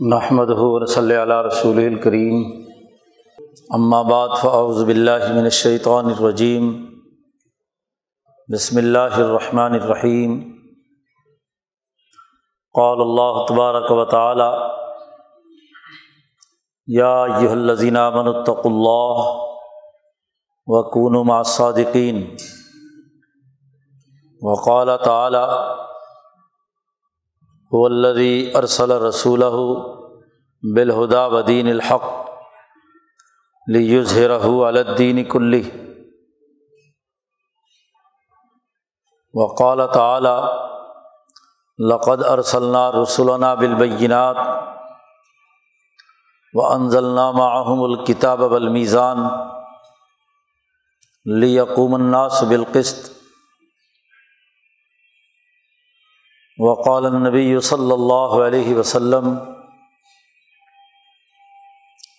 نحمد صلی علیہ رسول الکریم بعد فاعوذ باللہ من الشیطان الرجیم بسم اللہ الرحمن الرحیم قال اللہ تبارک و تعالی یا ایہا الذین آمنوا اتقوا اللہ وکونوا مع الصادقین وقال تعالی الذي ارسل رسول بالہدا ودین الحق لیظہرہ علی الدین کلی وقال تعالی لقد ارسلنا رسولنا بالبینات وانزلنا معهم الكتاب والمیزان لیقوم الناس بالقسط وقال النبی صلی اللہ علیہ وسلم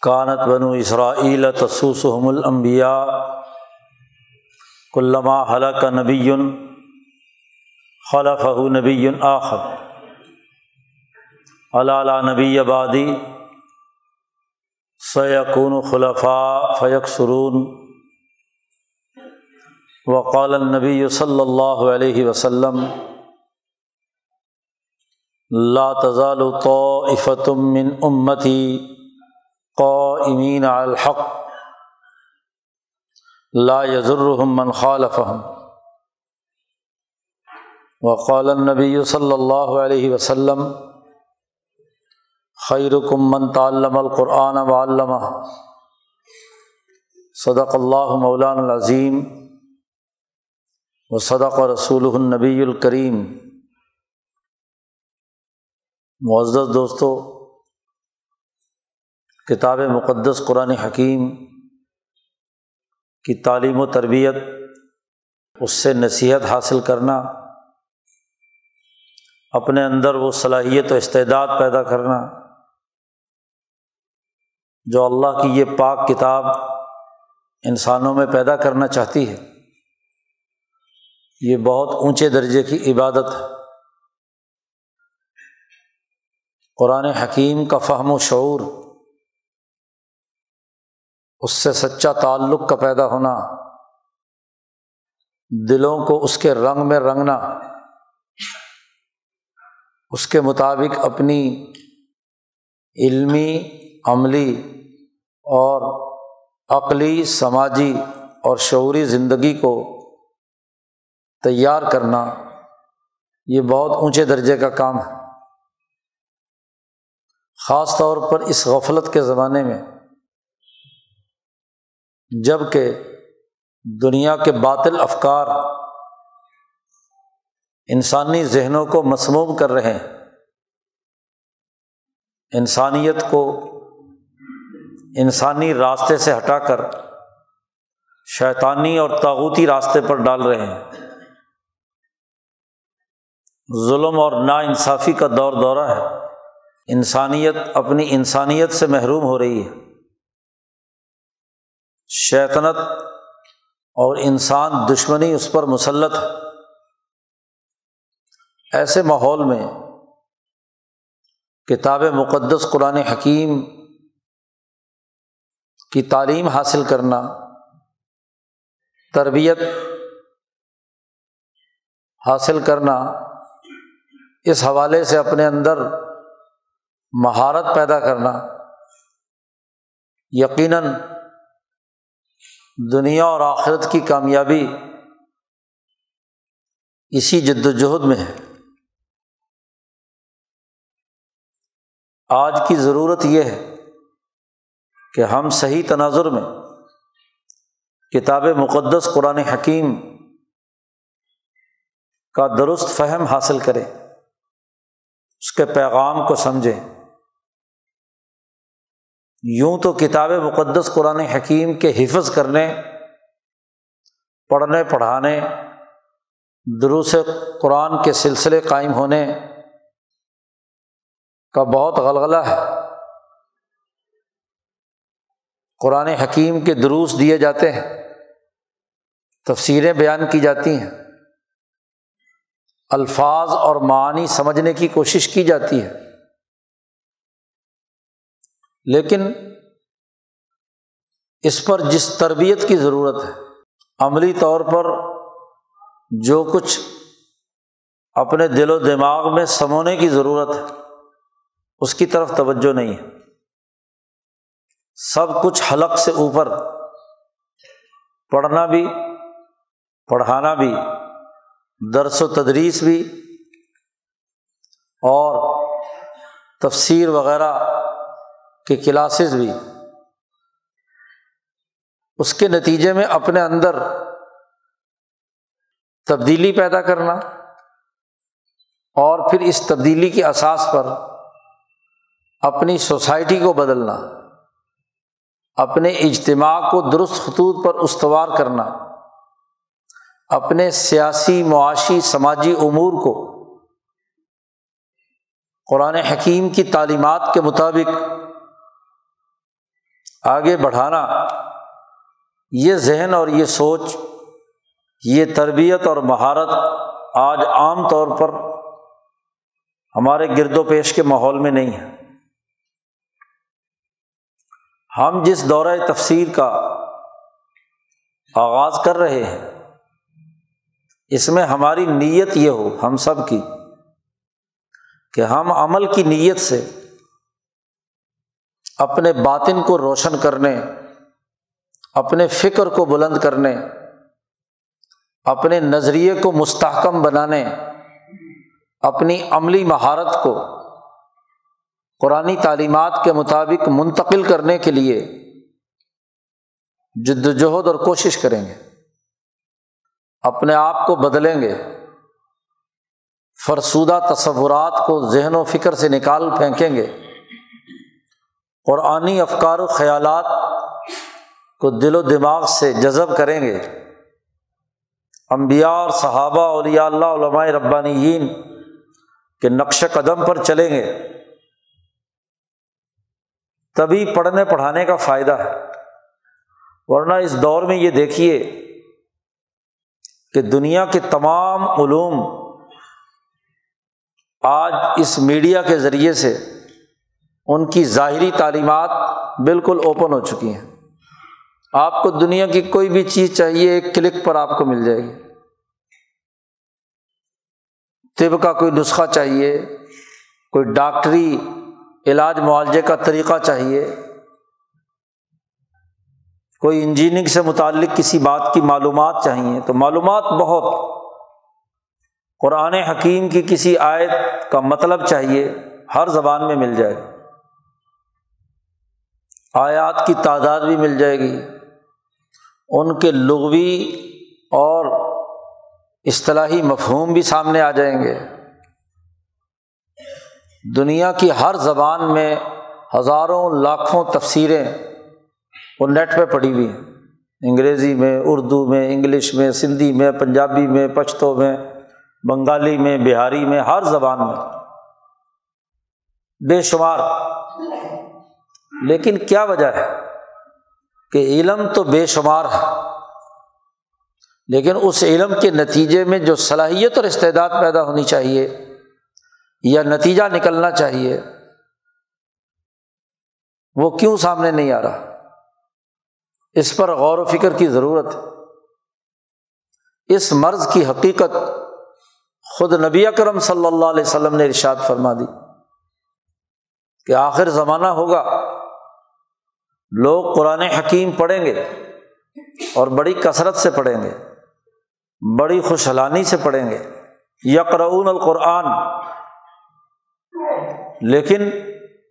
کانت بنو اسرائیل تسوسحم الانبیاء کلما حلق نبی خلفہ نبی آخر. علا نبی آبادی سیقون خلفاء فیق سرون وقال النبی صلی اللہ علیہ وسلم لا تزال طائفتم من امتی قائمین علی الحق. لا یضرهم من خالفهم. وقال النبی صلی اللہ علیہ وسلم خیرکم من تعلم القرآن وعلمہ صدق اللہ مولانا العظیم و صدق رسول النبی الکریم معزز دوستوں کتاب مقدس قرآن حکیم کی تعلیم و تربیت، اس سے نصیحت حاصل کرنا، اپنے اندر وہ صلاحیت و استعداد پیدا کرنا، جو اللہ کی یہ پاک کتاب انسانوں میں پیدا کرنا چاہتی ہے، یہ بہت اونچے درجے کی عبادت ہے۔ قرآن حکیم کا فہم و شعور، اس سے سچا تعلق کا پیدا ہونا، دلوں کو اس کے رنگ میں رنگنا، اس کے مطابق اپنی علمی، عملی اور عقلی، سماجی اور شعوری زندگی کو تیار کرنا، یہ بہت اونچے درجے کا کام ہے۔ خاص طور پر اس غفلت کے زمانے میں، جبکہ دنیا کے باطل افکار انسانی ذہنوں کو مسموم کر رہے ہیں، انسانیت کو انسانی راستے سے ہٹا کر شیطانی اور تاغوتی راستے پر ڈال رہے ہیں۔ ظلم اور نا انصافی کا دور دورہ ہے۔ انسانیت اپنی انسانیت سے محروم ہو رہی ہے۔ شیطنت اور انسان دشمنی اس پر مسلط ہے۔ ایسے ماحول میں کتاب مقدس قرآن حکیم کی تعلیم حاصل کرنا، تربیت حاصل کرنا، اس حوالے سے اپنے اندر مہارت پیدا کرنا، یقیناً دنیا اور آخرت کی کامیابی اسی جد وجہد میں ہے۔ آج کی ضرورت یہ ہے کہ ہم صحیح تناظر میں کتاب مقدس قرآن حکیم کا درست فہم حاصل کریں، اس کے پیغام کو سمجھیں۔ یوں تو کتاب مقدس قرآن حکیم کے حفظ کرنے، پڑھنے، پڑھانے، دروس قرآن کے سلسلے قائم ہونے کا بہت غلغلہ ہے۔ قرآن حکیم کے دروس دیے جاتے ہیں، تفسیریں بیان کی جاتی ہیں، الفاظ اور معنی سمجھنے کی کوشش کی جاتی ہے۔ لیکن اس پر جس تربیت کی ضرورت ہے، عملی طور پر جو کچھ اپنے دل و دماغ میں سمونے کی ضرورت ہے، اس کی طرف توجہ نہیں ہے۔ سب کچھ حلق سے اوپر، پڑھنا بھی، پڑھانا بھی، درس و تدریس بھی، اور تفسیر وغیرہ کے کلاسز بھی۔ اس کے نتیجے میں اپنے اندر تبدیلی پیدا کرنا اور پھر اس تبدیلی کے اساس پر اپنی سوسائٹی کو بدلنا، اپنے اجتماع کو درست خطوط پر استوار کرنا، اپنے سیاسی، معاشی، سماجی امور کو۔ قرآن حکیم کی تعلیمات کے مطابق آگے بڑھانا، یہ ذہن اور یہ سوچ، یہ تربیت اور مہارت آج عام طور پر ہمارے گرد و پیش کے ماحول میں نہیں ہے۔ ہم جس دورۂ تفسیر کا آغاز کر رہے ہیں، اس میں ہماری نیت یہ ہو، ہم سب کی، کہ ہم عمل کی نیت سے اپنے باطن کو روشن کرنے، اپنے فکر کو بلند کرنے، اپنے نظریے کو مستحکم بنانے، اپنی عملی مہارت کو قرآن تعلیمات کے مطابق منتقل کرنے کے لیے جد وجہد اور کوشش کریں گے۔ اپنے آپ کو بدلیں گے۔ فرسودہ تصورات کو ذہن و فکر سے نکال پھینکیں گے۔ قرآنی افکار و خیالات کو دل و دماغ سے جذب کریں گے۔ امبیا اور صحابہ، اولیاء اللہ، علماء ربانیین کے نقش قدم پر چلیں گے۔ تبھی پڑھنے، پڑھانے کا فائدہ ہے۔ ورنہ اس دور میں یہ دیکھیے کہ دنیا کے تمام علوم آج اس میڈیا کے ذریعے سے ان کی ظاہری تعلیمات بالکل اوپن ہو چکی ہیں۔ آپ کو دنیا کی کوئی بھی چیز چاہیے، ایک کلک پر آپ کو مل جائے گی۔ طب کا کوئی نسخہ چاہیے، کوئی ڈاکٹری علاج معالجے کا طریقہ چاہیے، کوئی انجینئرنگ سے متعلق کسی بات کی معلومات چاہیے۔ تو معلومات بہت۔ قرآن حکیم کی کسی آیت کا مطلب چاہیے، ہر زبان میں مل جائے۔ آیات کی تعداد بھی مل جائے گی۔ ان کے لغوی اور اصطلاحی مفہوم بھی سامنے آ جائیں گے۔ دنیا کی ہر زبان میں ہزاروں لاکھوں تفسیریں وہ نیٹ پہ پڑھی ہوئی ہیں۔ انگریزی میں، اردو میں، انگلش میں، سندھی میں، پنجابی میں، پشتو میں، بنگالی میں، بہاری میں، ہر زبان میں۔ بے شمار۔ لیکن کیا وجہ ہے کہ علم تو بے شمار ہے، لیکن اس علم کے نتیجے میں جو صلاحیت اور استعداد پیدا ہونی چاہیے یا نتیجہ نکلنا چاہیے، وہ کیوں سامنے نہیں آ رہا؟ اس پر غور و فکر کی ضرورت ہے۔ اس مرض کی حقیقت خود نبی اکرم صلی اللہ علیہ وسلم نے ارشاد فرما دی کہ آخر زمانہ ہوگا لوگ قرآن حکیم پڑھیں گے اور بڑی کثرت سے پڑھیں گے، بڑی خوشحلانی سے پڑھیں گے۔ یقرعون القرآن، لیکن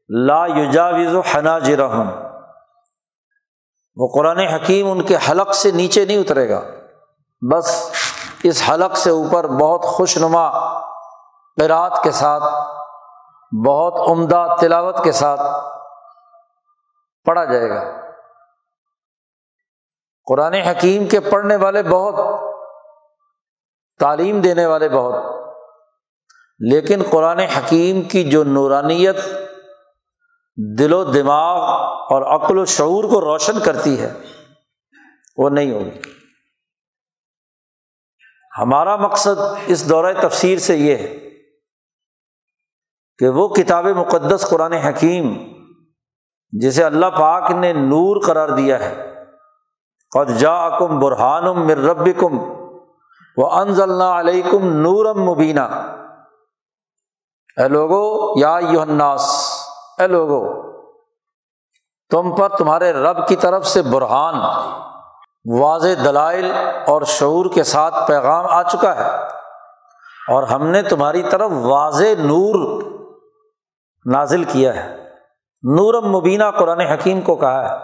لا یجاوز و حنا جرحم وہ قرآن حکیم ان کے حلق سے نیچے نہیں اترے گا۔ بس اس حلق سے اوپر بہت خوش نما قرات کے ساتھ، بہت عمدہ تلاوت کے ساتھ پڑھا جائے گا۔ قرآن حکیم کے پڑھنے والے بہت، تعلیم دینے والے بہت، لیکن قرآن حکیم کی جو نورانیت دل و دماغ اور عقل و شعور کو روشن کرتی ہے، وہ نہیں ہوگی۔ ہمارا مقصد اس دورۂ تفسیر سے یہ ہے کہ وہ کتاب مقدس قرآن حکیم جسے اللہ پاک نے نور قرار دیا ہے۔ قد جا کم برہان مر رب کم وہ انض اللہ علیہ کم نورم مبینہ اے لوگو، یا یوناس اے لوگو، تم پر تمہارے رب کی طرف سے برہان، واضح دلائل اور شعور کے ساتھ پیغام آ چکا ہے۔ اور ہم نے تمہاری طرف واضح نور نازل کیا ہے۔ نورم مبینہ قرآن حکیم کو کہا ہے۔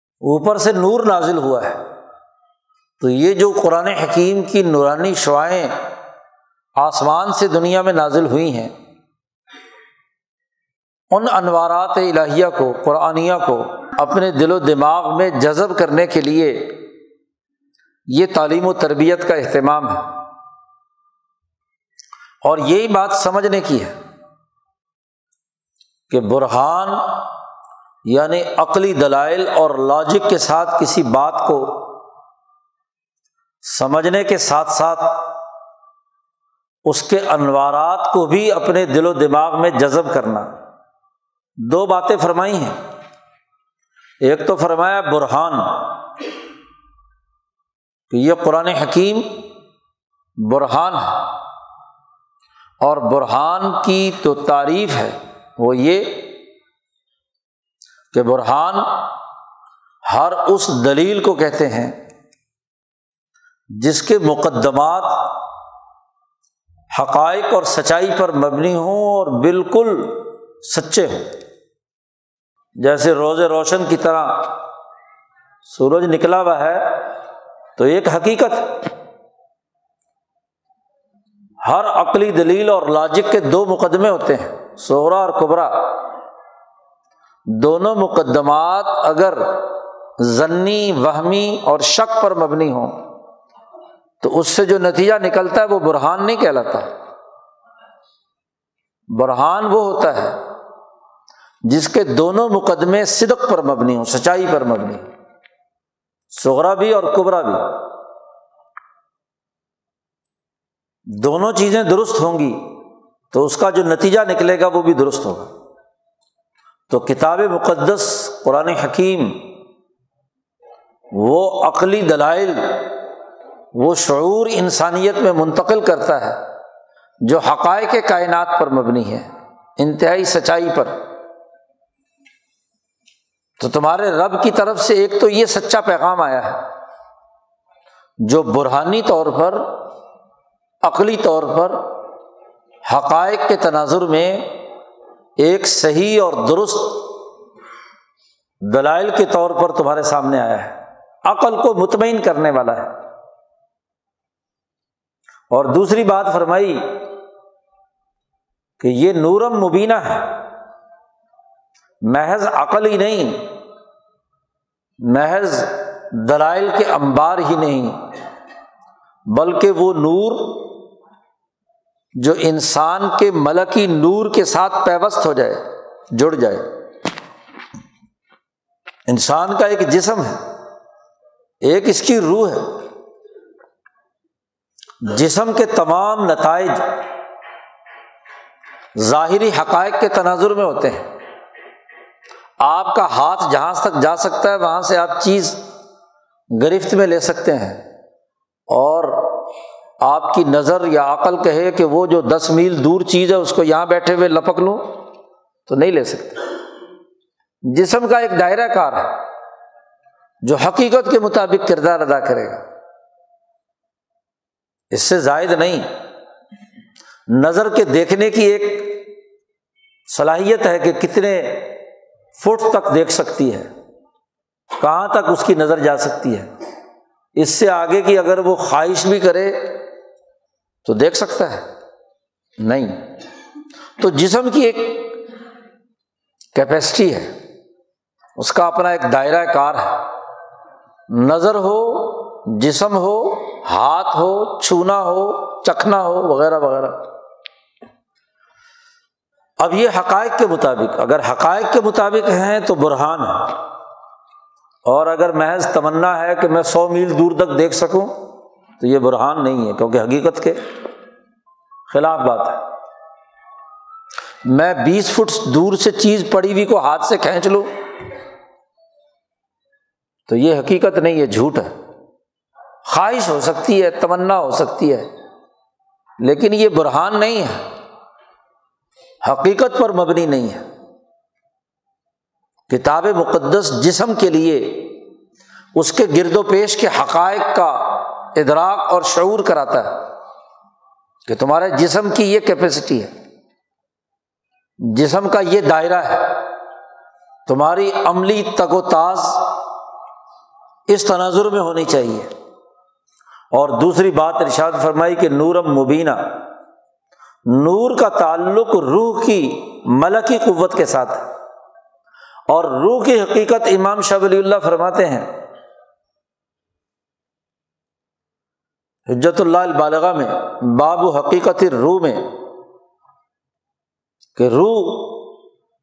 اوپر سے نور نازل ہوا ہے۔ تو یہ جو قرآن حکیم کی نورانی شعائیں آسمان سے دنیا میں نازل ہوئی ہیں، ان انوارات الہیہ کو، قرآنیہ کو اپنے دل و دماغ میں جذب کرنے کے لیے یہ تعلیم و تربیت کا اہتمام ہے۔ اور یہی بات سمجھنے کی ہے۔ کہ برہان یعنی عقلی دلائل اور لاجک کے ساتھ کسی بات کو سمجھنے کے ساتھ ساتھ اس کے انوارات کو بھی اپنے دل و دماغ میں جذب کرنا۔ دو باتیں فرمائی ہیں۔ ایک تو فرمایا برہان، کہ یہ قرآن حکیم برہان ہے اور برہان کی تو تعریف ہے۔ وہ یہ کہ برہان ہر اس دلیل کو کہتے ہیں جس کے مقدمات حقائق اور سچائی پر مبنی ہوں اور بالکل سچے ہوں۔ جیسے روز روشن کی طرح سورج نکلا ہوا ہے تو ایک حقیقت، ہر عقلی دلیل اور لاجک کے دو مقدمے ہوتے ہیں۔ سورا اور کبرا، دونوں مقدمات اگر ضنی وہمی اور شک پر مبنی ہوں، تو اس سے جو نتیجہ نکلتا ہے وہ برہان نہیں کہلاتا۔ برہان وہ ہوتا ہے جس کے دونوں مقدمے صدق پر مبنی ہوں، سچائی پر مبنی ہوں سغرا بھی اور کبرا بھی۔ دونوں چیزیں درست ہوں گی۔ تو اس کا جو نتیجہ نکلے گا وہ بھی درست ہوگا۔ تو کتاب مقدس، قرآن حکیم، وہ عقلی دلائل، وہ شعور انسانیت میں منتقل کرتا ہے، جو حقائق کائنات پر مبنی ہے، انتہائی سچائی پر۔ تو تمہارے رب کی طرف سے ایک تو یہ سچا پیغام آیا ہے، جو برہانی طور پر، عقلی طور پر حقائق کے تناظر میں ایک صحیح اور درست دلائل کے طور پر تمہارے سامنے آیا ہے۔ عقل کو مطمئن کرنے والا ہے۔ اور دوسری بات فرمائی کہ یہ نورم مبینہ ہے۔ محض عقل ہی نہیں، محض دلائل کے انبار ہی نہیں، بلکہ وہ نور جو انسان کے ملکی نور کے ساتھ پیوست ہو جائے، جڑ جائے۔ انسان کا ایک جسم ہے، ایک اس کی روح ہے۔ جسم کے تمام نتائج ظاہری حقائق کے تناظر میں ہوتے ہیں۔ آپ کا ہاتھ جہاں تک جا سکتا ہے، وہاں سے آپ چیز گرفت میں لے سکتے ہیں اور آپ کی نظر یا عقل کہے کہ وہ جو دس میل دور چیز ہے اس کو یہاں بیٹھے ہوئے لپک لوں تو نہیں لے سکتے۔ جسم کا ایک دائرہ کار ہے جو حقیقت کے مطابق کردار ادا کرے گا۔ اس سے زائد نہیں، نظر کے دیکھنے کی ایک صلاحیت ہے کہ کتنے فٹ تک دیکھ سکتی ہے، کہاں تک اس کی نظر جا سکتی ہے۔ اس سے آگے کی اگر وہ خواہش بھی کرے تو دیکھ سکتا ہے؟ نہیں۔ تو جسم کی ایک کیپیسٹی ہے۔ اس کا اپنا ایک دائرہ کار ہے۔ نظر ہو، جسم ہو، ہاتھ ہو، چھونا ہو، چکھنا ہو، وغیرہ وغیرہ۔ اب یہ حقائق کے مطابق، اگر حقائق کے مطابق ہیں تو برہان ہے۔ اور اگر محض تمنا ہے کہ میں سو میل دور تک دیکھ سکوں تو یہ برہان نہیں ہے کیونکہ حقیقت کے خلاف بات ہے۔ میں بیس فٹ دور سے چیز پڑی ہوئی کو ہاتھ سے کھینچ لوں تو یہ حقیقت نہیں ہے جھوٹ ہے۔ خواہش ہو سکتی ہے، تمنا ہو سکتی ہے، لیکن یہ برہان نہیں ہے۔ حقیقت پر مبنی نہیں ہے۔ کتاب مقدس جسم کے لیے اس کے گرد و پیش کے حقائق کا ادراک اور شعور کراتا ہے کہ تمہارے جسم کی یہ کیپیسٹی ہے۔ جسم کا یہ دائرہ ہے۔ تمہاری عملی تگ و تاز اس تناظر میں ہونی چاہیے۔ اور دوسری بات ارشاد فرمائی کہ نورم مبینہ، نور کا تعلق روح کی ملکی قوت کے ساتھ اور روح کی حقیقت امام شاہ ولی اللہ فرماتے ہیں۔ حجت اللہ البالغ میں، باب و حقیقت روح میں، کہ روح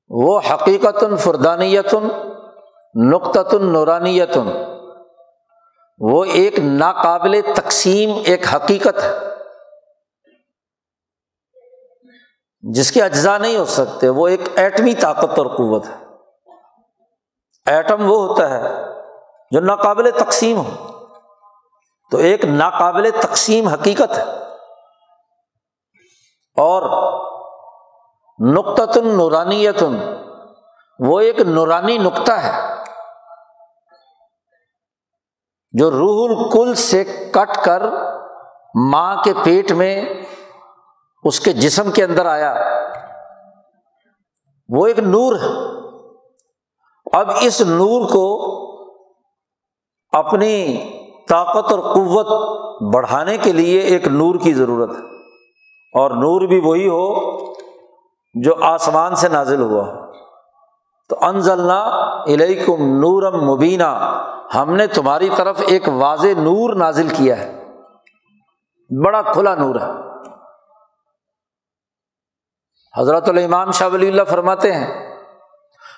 وہ حقیقت فردانیت نقطۃ نورانیت، وہ ایک ناقابل تقسیم، ایک حقیقت ہے، جس کے اجزاء نہیں ہو سکتے، وہ ایک ایٹمی طاقت اور قوت ہے۔ ایٹم وہ ہوتا ہے جو ناقابل تقسیم ہو۔ تو ایک ناقابل تقسیم حقیقت ہے۔ اور نقطۃ نورانیت وہ ایک نورانی نقطہ ہے جو روح الکل سے کٹ کر ماں کے پیٹ میں اس کے جسم کے اندر آیا۔ وہ ایک نور ہے۔ اب اس نور کو اپنی طاقت اور قوت بڑھانے کے لیے ایک نور کی ضرورت ہے۔ اور نور بھی وہی ہو جو آسمان سے نازل ہوا۔ تو انزلنا علیکم نورم مبینہ ہم نے تمہاری طرف ایک واضح نور نازل کیا ہے۔ بڑا کھلا نور ہے۔ حضرت الامام شاہ ولی اللہ فرماتے ہیں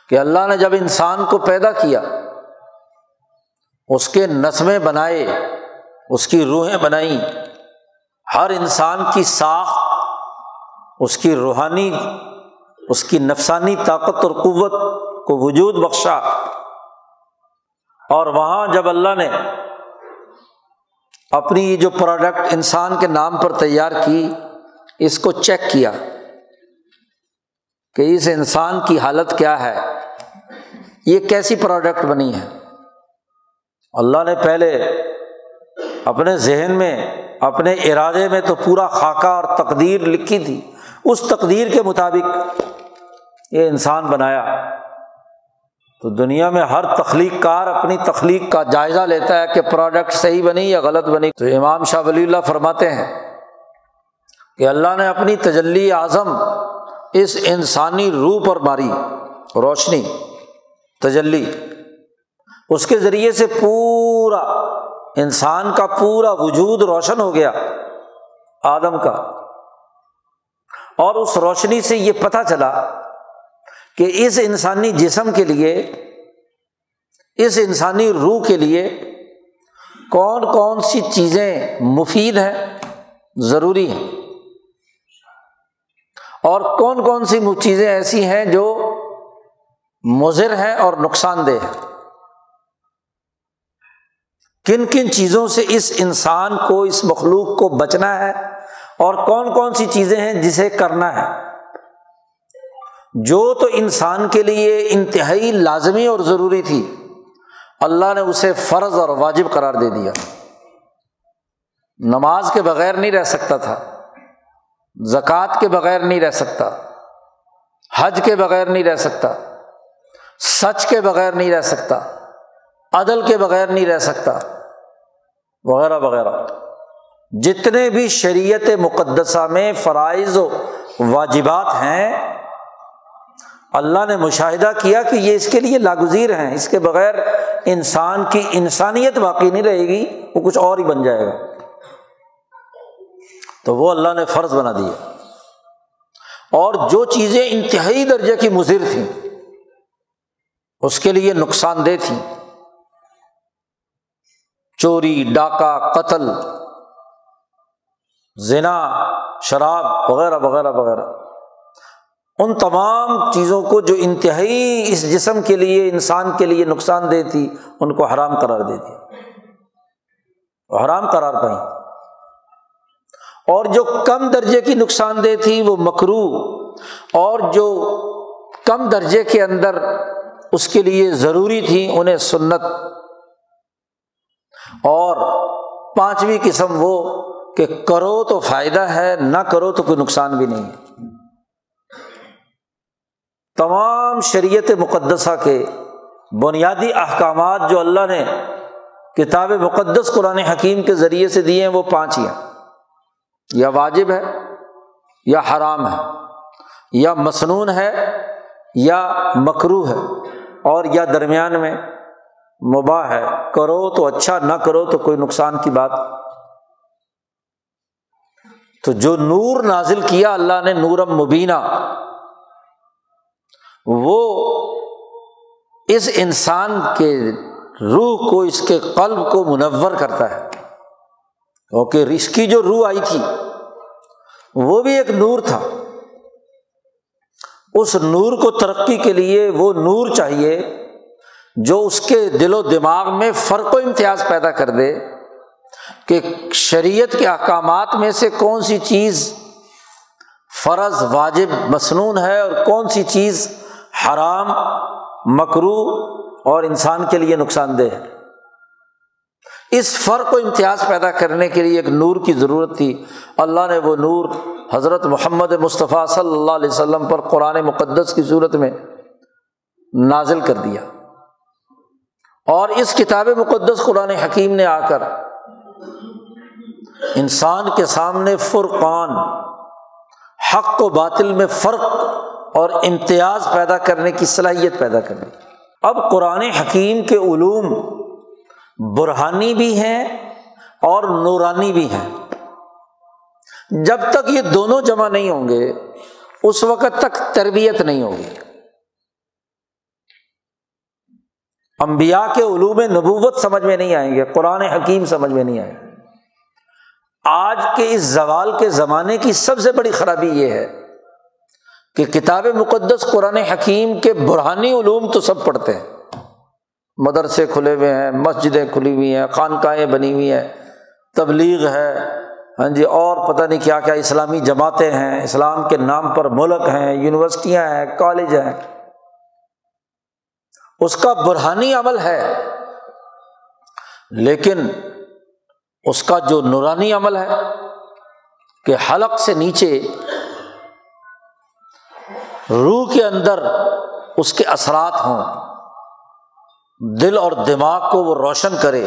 کہ اللہ نے جب انسان کو پیدا کیا اس کے نسمیں بنائے، اس کی روحیں بنائیں۔ ہر انسان کی ساخ اس کی روحانی، اس کی نفسانی طاقت اور قوت کو وجود بخشا۔ اور وہاں جب اللہ نے اپنی جو پروڈکٹ انسان کے نام پر تیار کی، اس کو چیک کیا کہ اس انسان کی حالت کیا ہے۔ یہ کیسی پروڈکٹ بنی ہے؟ اللہ نے پہلے اپنے ذہن میں، اپنے ارادے میں تو پورا خاکہ اور تقدیر لکھی تھی۔ اس تقدیر کے مطابق یہ انسان بنایا۔ تو دنیا میں ہر تخلیق کار اپنی تخلیق کا جائزہ لیتا ہے کہ پروڈکٹ صحیح بنی یا غلط بنی۔ تو امام شاہ ولی اللہ فرماتے ہیں کہ اللہ نے اپنی تجلی اعظم اس انسانی روح پر ماری، روشنی، تجلی۔ اس کے ذریعے سے پورا انسان کا پورا وجود روشن ہو گیا آدم کا۔ اور اس روشنی سے یہ پتہ چلا کہ اس انسانی جسم کے لیے، اس انسانی روح کے لیے کون کون سی چیزیں مفید ہیں، ضروری ہیں۔ اور کون کون سی چیزیں ایسی ہیں جو مضر ہیں اور نقصان دہ ہیں۔ کن کن چیزوں سے اس انسان کو، اس مخلوق کو بچنا ہے اور کون کون سی چیزیں ہیں جسے کرنا ہے۔ جو تو انسان کے لیے انتہائی لازمی اور ضروری تھی۔ اللہ نے اسے فرض اور واجب قرار دے دیا۔ نماز کے بغیر نہیں رہ سکتا تھا۔ زکوٰۃ کے بغیر نہیں رہ سکتا۔ حج کے بغیر نہیں رہ سکتا۔ سچ کے بغیر نہیں رہ سکتا۔ عدل کے بغیر نہیں رہ سکتا۔ وغیرہ وغیرہ۔ جتنے بھی شریعت مقدسہ میں فرائض و واجبات ہیں، اللہ نے مشاہدہ کیا کہ یہ اس کے لیے لاگزیر ہیں۔ اس کے بغیر انسان کی انسانیت باقی نہیں رہے گی، وہ کچھ اور ہی بن جائے گا۔ تو وہ اللہ نے فرض بنا دیا۔ اور جو چیزیں انتہائی درجے کی مضر تھیں، اس کے لیے نقصان دہ تھیں۔ چوری، ڈاکہ، قتل، زنا، شراب وغیرہ وغیرہ وغیرہ۔ ان تمام چیزوں کو جو انتہائی اس جسم کے لیے، انسان کے لیے نقصان دہ تھی، ان کو حرام قرار دے دیا۔ حرام قرار پائیں۔ اور جو کم درجے کی نقصان دہ تھی، وہ مکرو۔ اور جو کم درجے کے اندر اس کے لیے ضروری تھی، انہیں سنت۔ اور پانچویں قسم وہ کہ کرو تو فائدہ ہے، نہ کرو تو کوئی نقصان بھی نہیں۔ ہے تمام شریعت مقدسہ کے بنیادی احکامات جو اللہ نے کتاب مقدس قرآن حکیم کے ذریعے سے دیے ہیں، وہ پانچ ہی ہیں۔ یا واجب ہے، یا حرام ہے، یا مصنون ہے، یا مکرو ہے، اور یا درمیان میں مباح ہے۔ کرو تو اچھا نہ کرو تو کوئی نقصان کی بات۔ تو جو نور نازل کیا اللہ نے، نورم مبینہ، وہ اس انسان کے روح کو، اس کے قلب کو منور کرتا ہے۔ کیونکہ اس کی جو روح آئی تھی، وہ بھی ایک نور تھا۔ اس نور کو ترقی کے لیے وہ نور چاہیے۔ جو اس کے دل و دماغ میں فرق و امتیاز پیدا کر دے کہ شریعت کے احکامات میں سے کون سی چیز فرض، واجب مصنون ہے اور کون سی چیز حرام، مکرو اور انسان کے لیے نقصان دہ ہے۔ اس فرق کو امتیاز پیدا کرنے کے لیے ایک نور کی ضرورت تھی۔ اللہ نے وہ نور حضرت محمد مصطفیٰ صلی اللہ علیہ وسلم پر قرآن مقدس کی صورت میں نازل کر دیا۔ اور اس کتاب مقدس قرآن حکیم نے آ کر انسان کے سامنے فرقان، حق و باطل میں فرق اور امتیاز پیدا کرنے کی صلاحیت پیدا کرنی اب قرآن حکیم کے علوم برہانی بھی ہیں اور نورانی بھی ہیں۔ جب تک یہ دونوں جمع نہیں ہوں گے، اس وقت تک تربیت نہیں ہوگی۔ امبیا کے علوم نبوت سمجھ میں نہیں آئیں گے، قرآن حکیم سمجھ میں نہیں آئیں گے۔ آج کے اس زوال کے زمانے کی سب سے بڑی خرابی یہ ہے کہ کتاب مقدس، قرآن حکیم کے برہانی علوم تو سب پڑھتے ہیں۔ مدرسے کھلے ہوئے ہیں، مسجدیں کھلی ہوئی ہیں، خانقاہیں بنی ہوئی ہیں، تبلیغ ہے۔ ہاں جی اور پتہ نہیں کیا کیا اسلامی جماعتیں ہیں، اسلام کے نام پر ملک ہیں، یونیورسٹیاں ہیں، کالج ہیں۔ اس کا برہانی عمل ہے، لیکن اس کا جو نورانی عمل ہے، کہ حلق سے نیچے روح کے اندر اس کے اثرات ہوں، دل اور دماغ کو وہ روشن کرے،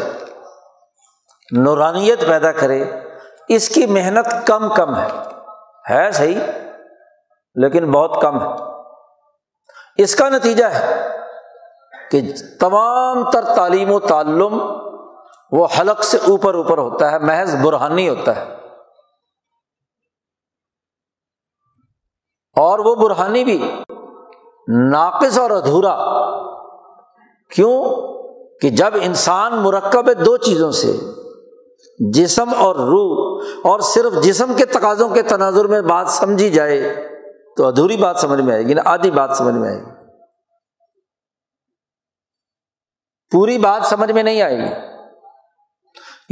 نورانیت پیدا کرے، اس کی محنت کم کم ہے۔ ہے صحیح، لیکن بہت کم ہے۔ اس کا نتیجہ ہے۔ کہ تمام تر تعلیم و تعلم وہ حلق سے اوپر اوپر ہوتا ہے، محض برہانی ہوتا ہے۔ اور وہ برہانی بھی ناقص اور ادھورا۔ کیوں؟ کہ جب انسان مرکب ہے دو چیزوں سے، جسم اور روح، اور صرف جسم کے تقاضوں کے تناظر میں بات سمجھی جائے تو ادھوری بات سمجھ میں آئے گی نا آدھی بات سمجھ میں آئے گی۔ پوری بات سمجھ میں نہیں آئے گی۔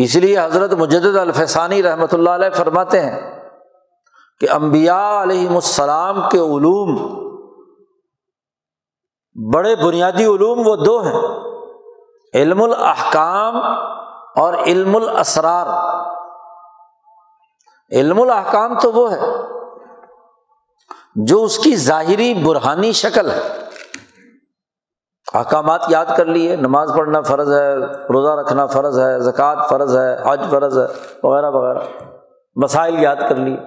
اس لیے حضرت مجد الفسانی رحمۃ اللہ علیہ فرماتے ہیں کہ امبیا علیہم السلام کے علوم، بڑے بنیادی علوم وہ دو ہیں، علم الاحکام اور علم الاسرار۔ علم الحکام تو وہ ہے جو اس کی ظاہری برہانی شکل ہے۔ احکامات یاد کر لیے، نماز پڑھنا فرض ہے، روزہ رکھنا فرض ہے، زکوٰۃ فرض ہے، حج فرض ہے، وغیرہ وغیرہ۔ مسائل یاد کر لیے۔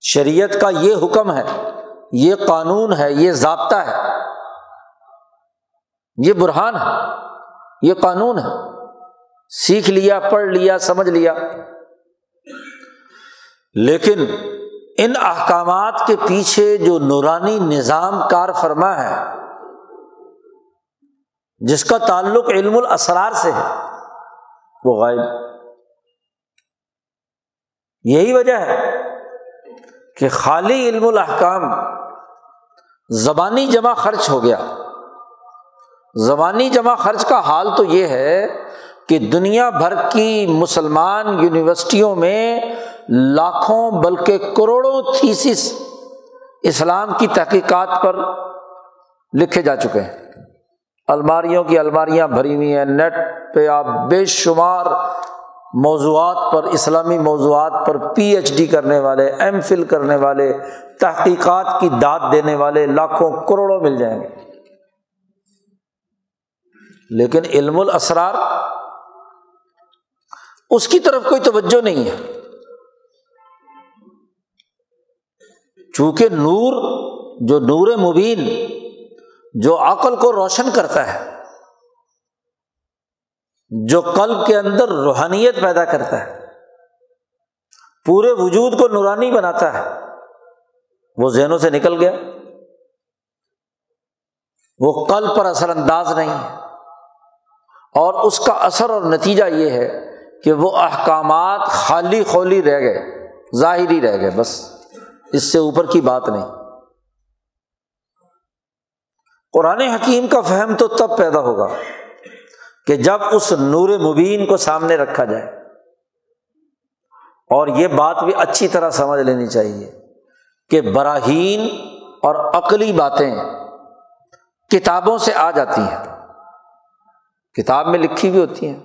شریعت کا یہ حکم ہے، یہ قانون ہے، یہ ضابطہ ہے۔ یہ برہان ہے، یہ قانون ہے۔ سیکھ لیا، پڑھ لیا، سمجھ لیا۔ لیکن ان احکامات کے پیچھے جو نورانی نظام کار فرما ہے جس کا تعلق علم الاسرار سے ہے، وہ غائب۔ یہی وجہ ہے کہ خالی علم الحکام زبانی جمع خرچ ہو گیا۔ زبانی جمع خرچ کا حال تو یہ ہے کہ دنیا بھر کی مسلمان یونیورسٹیوں میں لاکھوں بلکہ کروڑوں تھیسس اسلام کی تحقیقات پر لکھے جا چکے ہیں۔ الماریوں کی الماریاں بھری ہوئی ہیں۔ نیٹ پہ آپ بے شمار موضوعات پر، اسلامی موضوعات پر پی ایچ ڈی کرنے والے ایم فل کرنے والے، تحقیقات کی داد دینے والے لاکھوں کروڑوں مل جائیں گے۔ لیکن علم الاسرار اس کی طرف کوئی توجہ نہیں ہے۔ چونکہ نور، جو نور مبین جو عقل کو روشن کرتا ہے، جو قلب کے اندر روحانیت پیدا کرتا ہے، پورے وجود کو نورانی بناتا ہے، وہ ذہنوں سے نکل گیا۔ وہ قلب پر اثر انداز نہیں ہے۔ اور اس کا اثر اور نتیجہ یہ ہے کہ وہ احکامات خالی خولی رہ گئے، ظاہری رہ گئے، بس اس سے اوپر کی بات نہیں۔ قرآن حکیم کا فہم تو تب پیدا ہوگا کہ جب اس نور مبین کو سامنے رکھا جائے۔ اور یہ بات بھی اچھی طرح سمجھ لینی چاہیے کہ براہین اور عقلی باتیں کتابوں سے آ جاتی ہیں۔ کتاب میں لکھی بھی ہوتی ہیں۔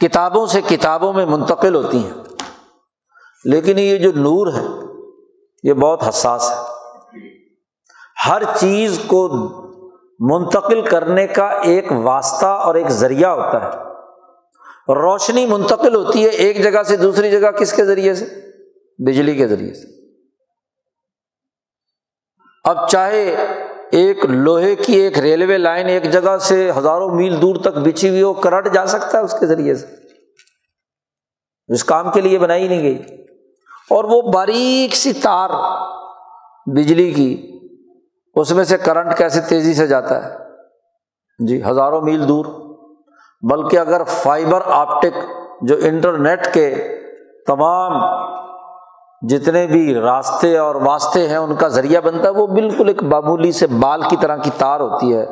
کتابوں سے کتابوں میں منتقل ہوتی ہیں۔ لیکن یہ جو نور ہے، یہ بہت حساس ہے۔ ہر چیز کو منتقل کرنے کا ایک واسطہ اور ایک ذریعہ ہوتا ہے۔ روشنی منتقل ہوتی ہے ایک جگہ سے دوسری جگہ کس کے ذریعے سے؟ بجلی کے ذریعے سے۔ اب چاہے ایک لوہے کی ایک ریلوے لائن ایک جگہ سے ہزاروں میل دور تک بچھی ہوئی ہو، کرنٹ جا سکتا ہے اس کے ذریعے سے۔ اس کام کے لیے بنائی نہیں گئی۔ اور وہ باریک سی تار بجلی کی اس میں سے کرنٹ کیسے تیزی سے جاتا ہے؟ جی ہزاروں میل دور۔ بلکہ اگر فائبر آپٹک جو انٹرنیٹ کے تمام جتنے بھی راستے اور واسطے ہیں، ان کا ذریعہ بنتا ہے، وہ بالکل ایک معمولی سے بال کی طرح کی تار ہوتی ہے،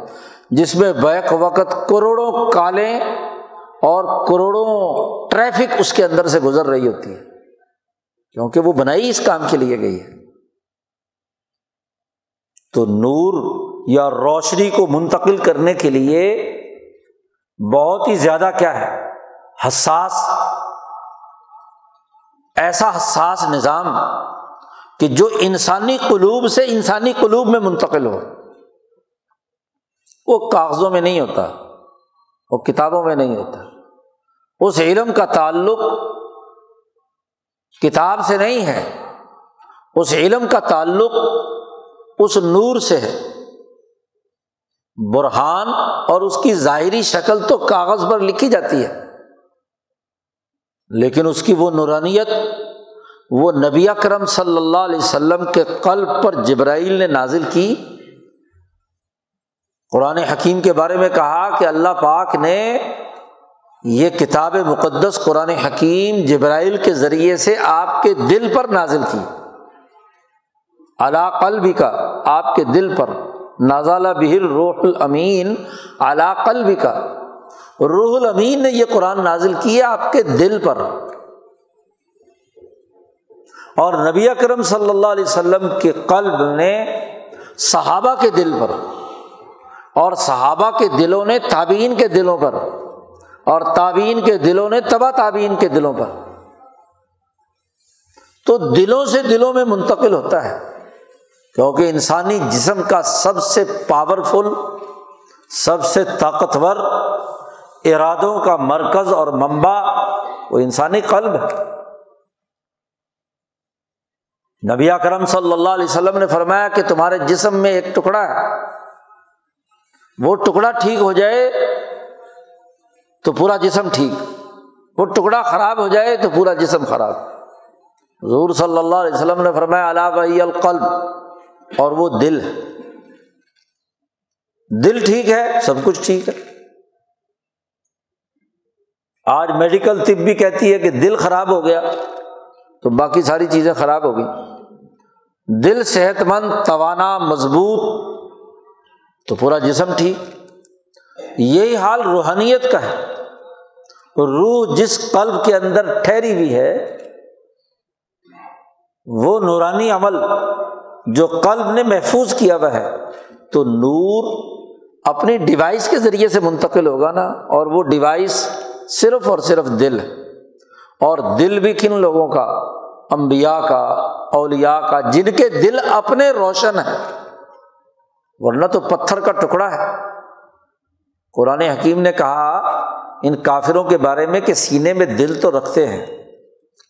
جس میں بیک وقت کروڑوں کالیں اور کروڑوں ٹریفک اس کے اندر سے گزر رہی ہوتی ہے۔ کیونکہ وہ بنائی اس کام کے لیے گئی ہے۔ تو نور یا روشنی کو منتقل کرنے کے لیے بہت ہی زیادہ کیا ہے؟ حساس۔ ایسا حساس نظام کہ جو انسانی قلوب سے انسانی قلوب میں منتقل ہو۔ وہ کاغذوں میں نہیں ہوتا، وہ کتابوں میں نہیں ہوتا۔ اس علم کا تعلق کتاب سے نہیں ہے۔ اس علم کا تعلق اس نور سے ہے۔ برہان اور اس کی ظاہری شکل تو کاغذ پر لکھی جاتی ہے۔ لیکن اس کی وہ نورانیت، وہ نبی اکرم صلی اللہ علیہ وسلم کے قلب پر جبرائیل نے نازل کی۔ قرآن حکیم کے بارے میں کہا کہ اللہ پاک نے یہ کتاب مقدس قرآن حکیم جبرائیل کے ذریعے سے آپ کے دل پر نازل کی۔ علا قلبی کا آپ کے دل پر۔ نازالہ بہر روح الامین علا قلبی کا روح الامین نے یہ قرآن نازل کیا آپ کے دل پر۔ اور نبی اکرم صلی اللہ علیہ وسلم کے قلب نے صحابہ کے دل پر۔ اور صحابہ کے دلوں نے تابعین کے دلوں پر۔ اور تابعین کے دلوں نے تبا تابعین کے دلوں پر۔ تو دلوں سے دلوں میں منتقل ہوتا ہے۔ کیونکہ انسانی جسم کا سب سے پاورفل سب سے طاقتور ارادوں کا مرکز اور ممبا وہ انسانی قلب ہے۔ نبی کرم صلی اللہ علیہ وسلم نے فرمایا کہ تمہارے جسم میں ایک ٹکڑا ہے۔ وہ ٹکڑا ٹھیک ہو جائے تو پورا جسم ٹھیک۔ وہ ٹکڑا خراب ہو جائے تو پورا جسم خراب۔ حضور صلی اللہ علیہ وسلم نے فرمایا اللہ القلب اور وہ دل دل ٹھیک ہے، سب کچھ ٹھیک ہے۔ آج میڈیکل طب بھی کہتی ہے کہ دل خراب ہو گیا، تو باقی ساری چیزیں خراب ہو گئی دل صحت مند توانا، مضبوط، تو پورا جسم ٹھیک۔ یہی حال روحانیت کا ہے۔ روح جس قلب کے اندر ٹھہری ہوئی ہے، وہ نورانی عمل جو قلب نے محفوظ کیا ہوا ہے، تو نور اپنی ڈیوائس کے ذریعے سے منتقل ہوگا نا، اور وہ ڈیوائس صرف اور صرف دل ہے۔ اور دل بھی کن لوگوں کا؟ امبیا کا اولیا کا، جن کے دل اپنے روشن ہیں۔ ورنہ تو پتھر کا ٹکڑا ہے۔ قرآن حکیم نے کہا، ان کافروں کے بارے میں کہ سینے میں دل تو رکھتے ہیں۔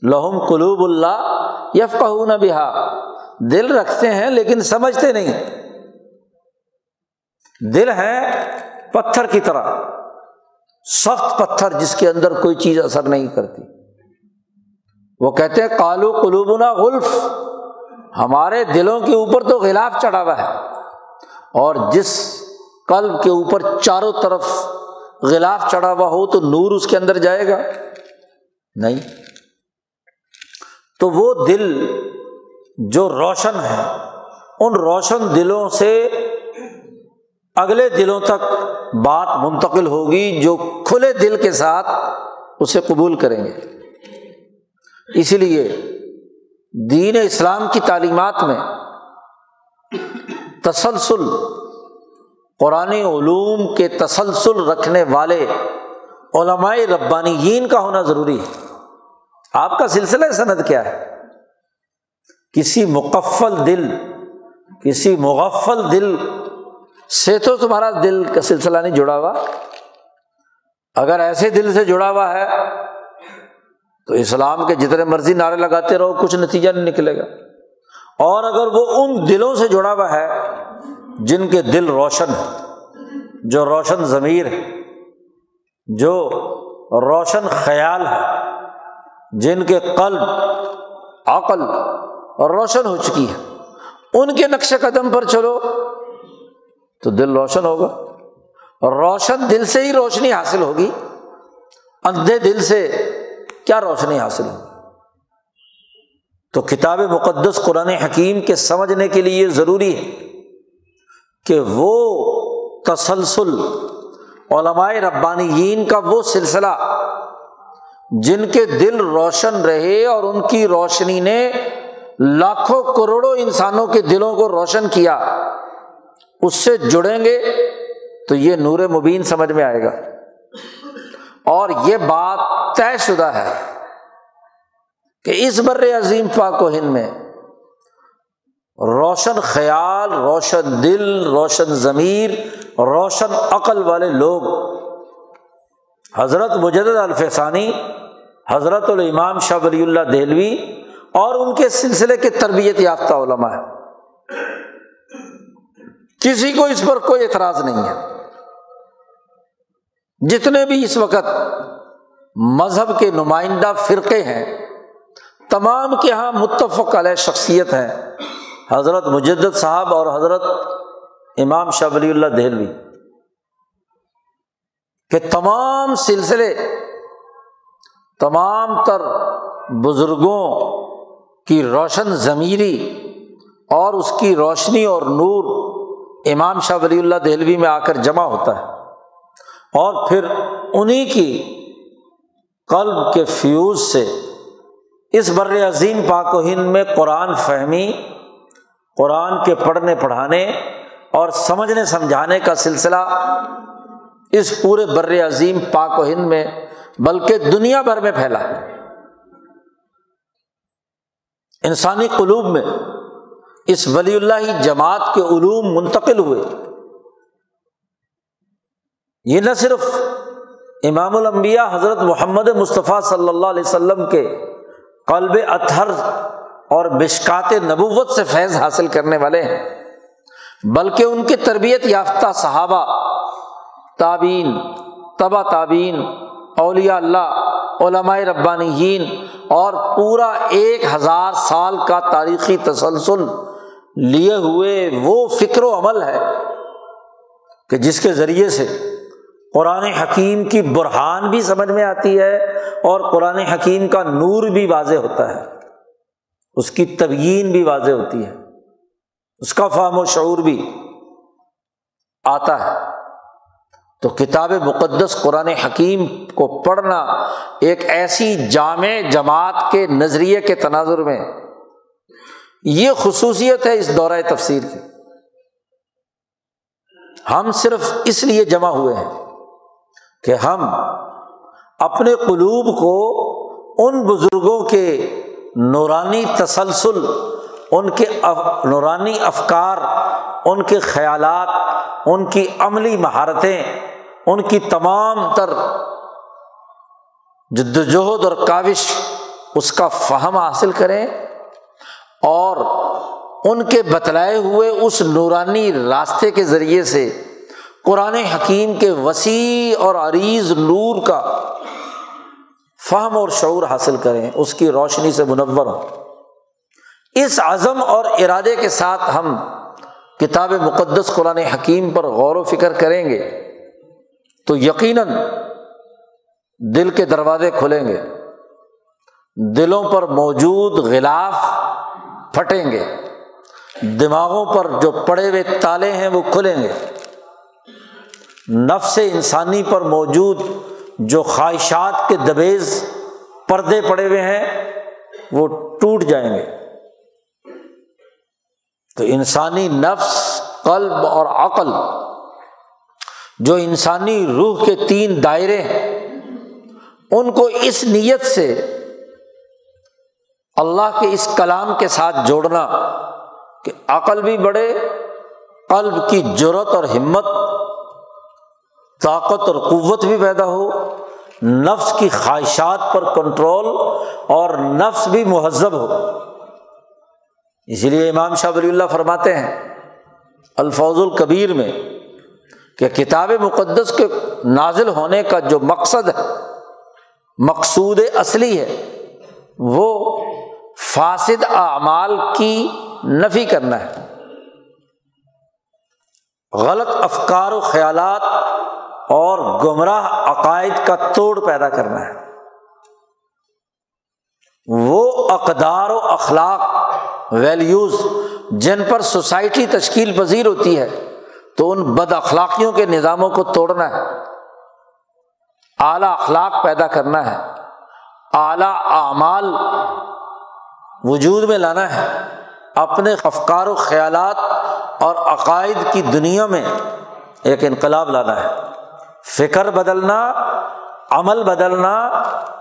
لہم قلوب اللہ یف کہ بہا۔ دل رکھتے ہیں لیکن سمجھتے نہیں دل ہے پتھر کی طرح، سخت پتھر جس کے اندر کوئی چیز اثر نہیں کرتی۔ وہ کہتے ہیں کالو قلوبنا غلف، ہمارے دلوں کے اوپر تو غلاف چڑھا ہوا ہے۔ اور جس قلب کے اوپر چاروں طرف غلاف چڑھا ہوا ہو تو نور اس کے اندر جائے گا۔ نہیں۔ تو وہ دل جو روشن ہے، ان روشن دلوں سے اگلے دلوں تک بات منتقل ہوگی، جو کھلے دل کے ساتھ اسے قبول کریں گے۔ اسی لیے دین اسلام کی تعلیمات میں تسلسل، قرآن علوم کے تسلسل رکھنے والے علماء ربانیین کا ہونا ضروری ہے۔ آپ کا سلسلہ صنعت کیا ہے؟ کسی مقفل دل، کسی مغفل دل سے تو تمہارا دل کا سلسلہ نہیں جڑا ہوا۔ اگر ایسے دل سے جڑا ہوا ہے، تو اسلام کے جتنے مرضی نعرے لگاتے رہو، کچھ نتیجہ نہیں نکلے گا۔ اور اگر وہ ان دلوں سے جڑا ہوا ہے، جن کے دل روشن ہے جو روشن ضمیر ہے جو روشن خیال ہے جن کے قلب عقل روشن ہو چکی ہے۔ ان کے نقش قدم پر چلو تو دل روشن ہوگا۔ روشن دل سے ہی روشنی حاصل ہوگی۔ اندھے دل سے کیا روشنی حاصل ہوگی؟ تو کتاب مقدس قرآن حکیم کے سمجھنے کے لیے ضروری ہے کہ وہ تسلسل علمائے ربانیین کا وہ سلسلہ جن کے دل روشن رہے اور ان کی روشنی نے لاکھوں کروڑوں انسانوں کے دلوں کو روشن کیا، اس سے جڑیں گے تو یہ نور مبین سمجھ میں آئے گا۔ اور یہ بات طے شدہ ہے کہ اس بر عظیم پاک و ہند میں روشن خیال، روشن دل، روشن ضمیر، روشن عقل والے لوگ، حضرت مجد الفسانی حضرت الامام شاہ ولی اللہ دہلوی اور ان کے سلسلے کے تربیت یافتہ علماء ہے کسی کو اس پر کوئی اعتراض نہیں ہے۔ جتنے بھی اس وقت مذہب کے نمائندہ فرقے ہیں، تمام کے یہاں متفق علیہ شخصیت ہیں۔ حضرت مجد صاحب اور حضرت امام شاہ ولی اللہ دہلوی۔ کہ تمام سلسلے، تمام تر بزرگوں کی روشن ضمیری اور اس کی روشنی اور نور امام شاہ ولی اللہ دہلوی میں آ کر جمع ہوتا ہے۔ اور پھر انہیں کی قلب کے فیوز سے اس بر عظیم پاک و ہند میں قرآن فہمی، قرآن کے پڑھنے پڑھانے اور سمجھنے سمجھانے کا سلسلہ اس پورے بر عظیم پاک و ہند میں بلکہ دنیا بھر میں پھیلا ہے۔ انسانی قلوب میں اس ولی اللہ جماعت کے علوم منتقل ہوئے۔ یہ نہ صرف امام الانبیاء حضرت محمد مصطفیٰ صلی اللہ علیہ وسلم کے قلب اطہر اور بشکات نبوت سے فیض حاصل کرنے والے ہیں، بلکہ ان کے تربیت یافتہ صحابہ تعبین تبا تعبین اولیاء اللہ علماء ربانی اور پورا ایک ہزار سال کا تاریخی تسلسل لیے ہوئے وہ فکر و عمل ہے کہ جس کے ذریعے سے قرآن حکیم کی برہان بھی سمجھ میں آتی ہے اور قرآن حکیم کا نور بھی واضح ہوتا ہے، اس کی تبیین بھی واضح ہوتی ہے، اس کا فہم و شعور بھی آتا ہے۔ تو کتاب مقدس قرآن حکیم کو پڑھنا ایک ایسی جامع جماعت کے نظریے کے تناظر میں یہ خصوصیت ہے اس دورۂ تفسیر کی۔ ہم صرف اس لیے جمع ہوئے ہیں کہ ہم اپنے قلوب کو ان بزرگوں کے نورانی تسلسل، ان کے نورانی افکار، ان کے خیالات، ان کی عملی مہارتیں ان کی تمام تر جد وجہد اور کاوش اس کا فہم حاصل کریں اور ان کے بتلائے ہوئے اس نورانی راستے کے ذریعے سے قرآن حکیم کے وسیع اور عریض نور کا فہم اور شعور حاصل کریں، اس کی روشنی سے منور ہوں۔ اس عزم اور ارادے کے ساتھ ہم کتاب مقدس قرآن حکیم پر غور و فکر کریں گے۔ تو یقیناً دل کے دروازے کھلیں گے، دلوں پر موجود غلاف پھٹیں گے، دماغوں پر جو پڑے ہوئے تالے ہیں وہ کھلیں گے۔ نفس انسانی پر موجود جو خواہشات کے دبیز پردے پڑے ہوئے ہیں وہ ٹوٹ جائیں گے۔ تو انسانی نفس، قلب اور عقل جو انسانی روح کے تین دائرے ہیں، ان کو اس نیت سے اللہ کے اس کلام کے ساتھ جوڑنا کہ عقل بھی بڑھے، قلب کی جرت اور ہمت، طاقت اور قوت بھی پیدا ہو، نفس کی خواہشات پر کنٹرول اور نفس بھی مہذب ہو۔ اسی لیے امام شاہ ولی اللہ فرماتے ہیں الفوظ القبیر میں کہ کتاب مقدس کے نازل ہونے کا جو مقصد ہے، مقصود اصلی ہے، وہ فاسد اعمال کی نفی کرنا ہے۔ غلط افکار و خیالات اور گمراہ عقائد کا توڑ پیدا کرنا ہے۔ وہ اقدار و اخلاق ویلیوز جن پر سوسائٹی تشکیل پذیر ہوتی ہے تو ان بد اخلاقیوں کے نظاموں کو توڑنا ہے۔ اعلیٰ اخلاق پیدا کرنا ہے۔ اعلیٰ اعمال وجود میں لانا ہے۔ اپنے افکار و خیالات اور عقائد کی دنیا میں ایک انقلاب لانا ہے۔ فکر بدلنا عمل بدلنا،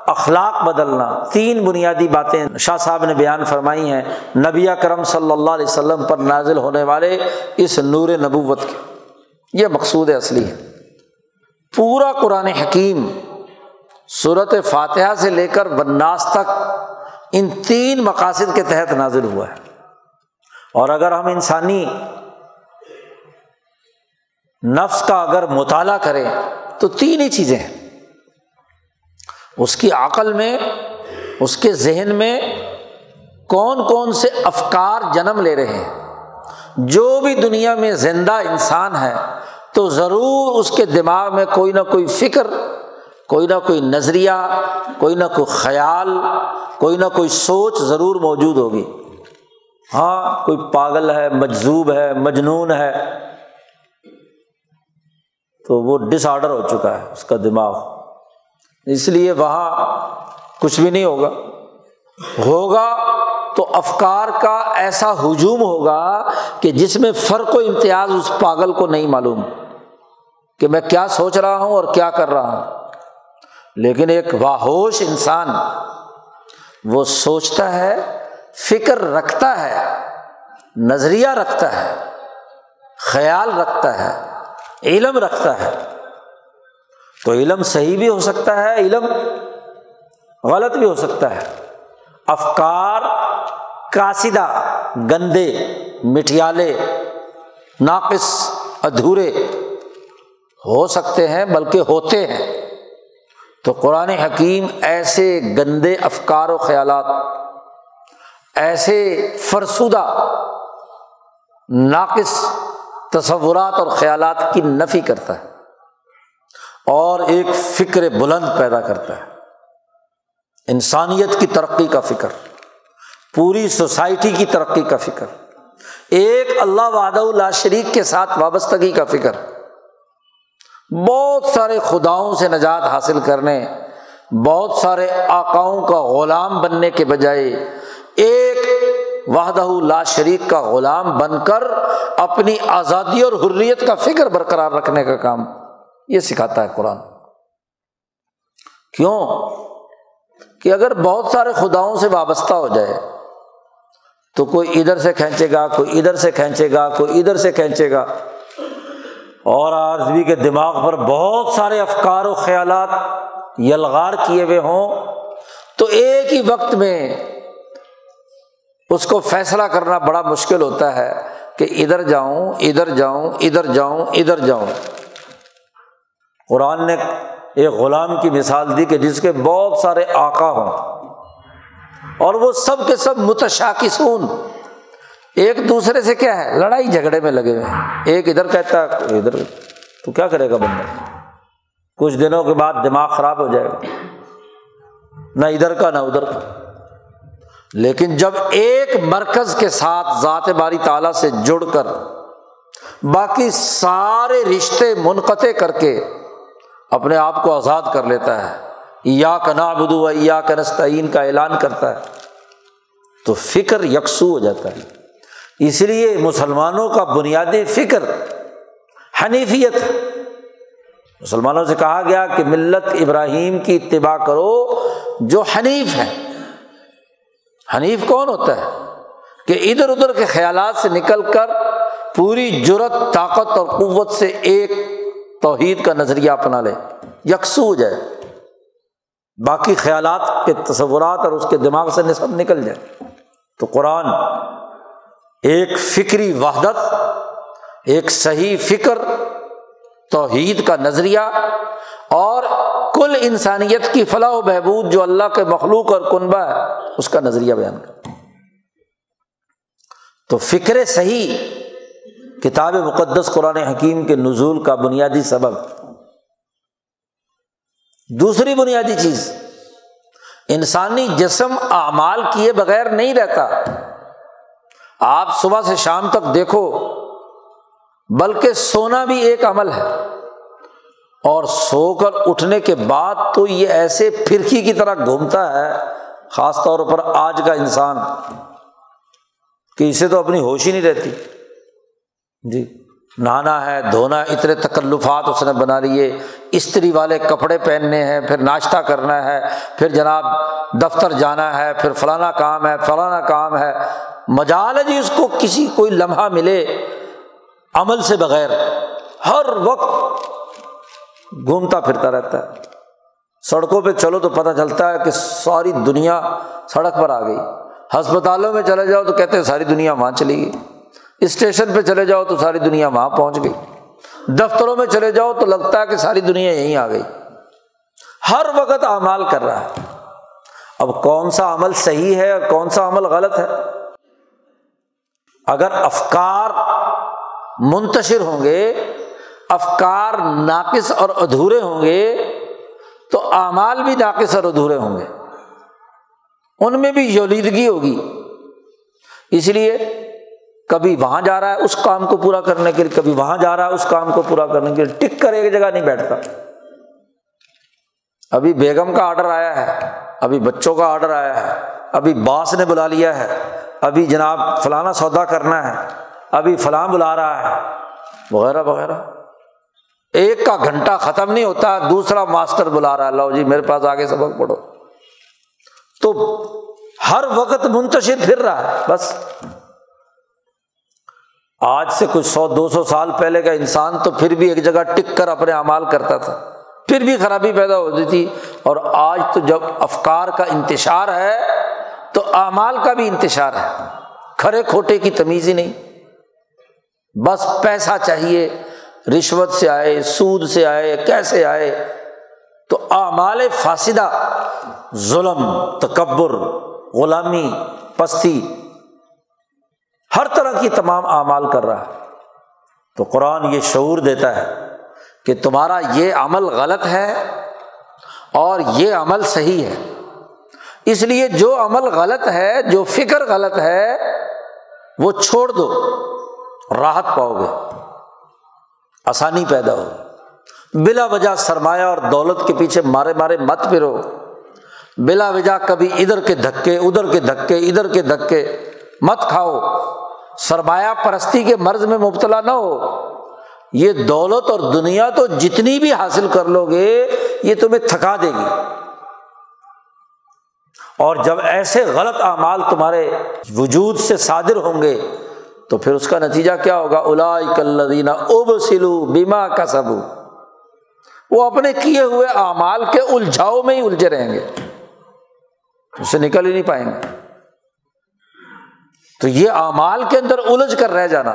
اخلاق بدلنا، تین بنیادی باتیں شاہ صاحب نے بیان فرمائی ہیں۔ نبی کرم صلی اللہ علیہ وسلم پر نازل ہونے والے اس نور نبوت کے۔ یہ مقصود اصلی ہے۔ پورا قرآن حکیم صورت فاتحہ سے لے کر بناس تک ان تین مقاصد کے تحت نازل ہوا ہے۔ اور اگر ہم انسانی نفس کا اگر مطالعہ کریں تو تین ہی چیزیں ہیں۔ اس کی عقل میں، اس کے ذہن میں کون کون سے افکار جنم لے رہے ہیں۔ جو بھی دنیا میں زندہ انسان ہے، تو ضرور اس کے دماغ میں کوئی نہ کوئی فکر، کوئی نہ کوئی نظریہ، کوئی نہ کوئی خیال، کوئی نہ کوئی سوچ ضرور موجود ہوگی۔ ہاں کوئی پاگل ہے مجزوب ہے، مجنون ہے، تو وہ ڈس آڈر ہو چکا ہے اس کا دماغ۔ اس لیے وہاں کچھ بھی نہیں ہوگا۔ ہوگا تو افکار کا ایسا ہجوم ہوگا کہ جس میں فرق و امتیاز اس پاگل کو نہیں معلوم کہ میں کیا سوچ رہا ہوں اور کیا کر رہا ہوں۔ لیکن ایک واہوش انسان وہ سوچتا ہے، فکر رکھتا ہے، نظریہ رکھتا ہے، خیال رکھتا ہے، علم رکھتا ہے۔ تو علم صحیح بھی ہو سکتا ہے، علم غلط بھی ہو سکتا ہے۔ افکار کاسدہ گندے، مٹھیالے، ناقص، ادھورے ہو سکتے ہیں بلکہ ہوتے ہیں۔ تو قرآن حکیم ایسے گندے افکار و خیالات، ایسے فرسودہ، ناقص تصورات اور خیالات کی نفی کرتا ہے۔ اور ایک فکر بلند پیدا کرتا ہے۔ انسانیت کی ترقی کا فکر، پوری سوسائٹی کی ترقی کا فکر، ایک اللہ وعدہ اللہ شریک کے ساتھ وابستگی کا فکر۔ بہت سارے خداؤں سے نجات حاصل کرنے، بہت سارے آکاؤں کا غلام بننے کے بجائے ایک وحدہ لا شریک کا غلام بن کر اپنی آزادی اور حریت کا فکر برقرار رکھنے کا کام۔ یہ سکھاتا ہے قرآن۔ کیوں؟ کہ اگر بہت سارے خداؤں سے وابستہ ہو جائے، تو کوئی ادھر سے کھینچے گا، کوئی ادھر سے کھینچے گا، کوئی ادھر سے کھینچے گا۔ اور آدمی کے دماغ پر بہت سارے افکار و خیالات یلغار کیے ہوئے ہوں، تو ایک ہی وقت میں اس کو فیصلہ کرنا بڑا مشکل ہوتا ہے کہ ادھر جاؤں ادھر جاؤں ادھر جاؤں ادھر جاؤں۔ قرآن نے ایک غلام کی مثال دی کہ جس کے بہت سارے آقا ہوں اور وہ سب کے سب متشاکسون۔ ایک دوسرے سے کیا ہے؟ لڑائی جھگڑے میں لگے ہوئے ایک ادھر کہتا ہے ادھر، تو کیا کرے گا بندہ؟ کچھ دنوں کے بعد دماغ خراب ہو جائے گا۔ نہ ادھر کا، نہ ادھر کا۔ لیکن جب ایک مرکز کے ساتھ ذات باری تعالیٰ سے جڑ کر باقی سارے رشتے منقطع کر کے اپنے آپ کو آزاد کر لیتا ہے۔ یا کنا بدو یا کنستعین کا اعلان کرتا ہے۔ تو فکر یکسو ہو جاتا ہے۔ اس لیے مسلمانوں کا بنیادی فکر حنیفیت مسلمانوں سے کہا گیا کہ ملت ابراہیم کی اتباع کرو جو حنیف ہے حنیف کون ہوتا ہے؟ کہ ادھر ادھر کے خیالات سے نکل کر پوری جرت طاقت اور قوت سے ایک توحید کا نظریہ اپنا لے۔ یکسو ہو جائے۔ باقی خیالات کے تصورات اور اس کے دماغ سے نسب نکل جائے۔ تو قرآن ایک فکری وحدت، ایک صحیح فکر، توحید کا نظریہ اور کل انسانیت کی فلاح و بہبود جو اللہ کے مخلوق اور کنبہ ہے، اس کا نظریہ بیان کر۔ تو فکر صحیح کتاب مقدس قرآن حکیم کے نزول کا بنیادی سبب۔ دوسری بنیادی چیز، انسانی جسم اعمال کیے بغیر نہیں رہتا۔ آپ صبح سے شام تک دیکھو، بلکہ سونا بھی ایک عمل ہے۔ اور سو کر اٹھنے کے بعد تو یہ ایسے پھرکی کی طرح گھومتا ہے، خاص طور پر آج کا انسان، کہ اسے تو اپنی ہوش ہی نہیں رہتی۔ جی۔ نہانا ہے، دھونا، اتنے تکلفات اس نے بنا لیے۔ استری والے کپڑے پہننے ہیں، پھر ناشتہ کرنا ہے، پھر جناب دفتر جانا ہے، پھر فلانا کام ہے، فلانا کام ہے۔ مجال ہے جی اس کو کسی کوئی لمحہ ملے عمل سے بغیر۔ ہر وقت گھومتا پھرتا رہتا ہے۔ سڑکوں پہ چلو تو پتہ چلتا ہے کہ ساری دنیا سڑک پر آ گئی۔ ہسپتالوں میں چلے جاؤ تو کہتے ہیں ساری دنیا وہاں چلی گئی۔ اسٹیشن پہ چلے جاؤ تو ساری دنیا وہاں پہنچ گئی۔ دفتروں میں چلے جاؤ تو لگتا ہے کہ ساری دنیا یہیں آ گئی۔ ہر وقت اعمال کر رہا ہے۔ اب کون سا عمل صحیح ہے اور کون سا عمل غلط ہے؟ اگر افکار منتشر ہوں گے، افکار ناقص اور ادھورے ہوں گے، تو اعمال بھی ناقص اور ادھورے ہوں گے۔ ان میں بھی یولیدگی ہوگی۔ اس لیے کبھی وہاں جا رہا ہے، اس کام کو پورا کرنے کے لیے، کبھی وہاں جا رہا ہے، اس کام کو پورا کرنے کے لیے، ٹک کر ایک جگہ نہیں بیٹھتا۔ ابھی بیگم کا آڈر آیا ہے، ابھی بچوں کا آڈر آیا ہے، ابھی باس نے بلا لیا ہے، ابھی جناب فلانا سودا کرنا ہے، ابھی فلاں بلا رہا ہے، وغیرہ وغیرہ۔ ایک کا گھنٹہ ختم نہیں ہوتا، دوسرا ماسٹر بلا رہا ہے، لو جی میرے پاس آگے سبق پڑھو۔ تو ہر وقت منتشر پھر رہا ہے، بس۔ آج سے کچھ سو، دو سو سال پہلے کا انسان تو پھر بھی ایک جگہ ٹک کر اپنے امال کرتا تھا۔ پھر بھی خرابی پیدا ہوتی تھی۔ اور آج تو جب افکار کا انتشار ہے، تو اعمال کا بھی انتشار ہے۔ کھڑے کھوٹے کی تمیز ہی نہیں۔ بس پیسہ چاہیے۔ رشوت سے آئے، سود سے آئے، کیسے آئے؟ تو اعمال فاصدہ ظلم، تکبر، غلامی، پستی ہر طرح کی تمام اعمال کر رہا ہے۔ تو قرآن یہ شعور دیتا ہے کہ تمہارا یہ عمل غلط ہے اور یہ عمل صحیح ہے۔ اس لیے جو عمل غلط ہے، جو فکر غلط ہے، وہ چھوڑ دو، راحت پاؤ گے، آسانی پیدا ہو۔ بلا وجہ سرمایہ اور دولت کے پیچھے مارے مارے مت پھرو۔ بلا وجہ کبھی ادھر کے دھکے، ادھر کے دھکے، ادھر کے دھکے۔ مت کھاؤ۔ سرمایہ پرستی کے مرض میں مبتلا نہ ہو۔ یہ دولت اور دنیا تو جتنی بھی حاصل کر لو گے، یہ تمہیں تھکا دے گی۔ اور جب ایسے غلط اعمال تمہارے وجود سے صادر ہوں گے، تو پھر اس کا نتیجہ کیا ہوگا؟ الا کلینہ اب سلو بیما کا سب وہ اپنے کیے ہوئے اعمال کے الجھاؤ میں ہی الجھے رہیں گے۔ اس سے نکل ہی نہیں پائیں گے۔ تو یہ اعمال کے اندر الجھ کر رہ جانا۔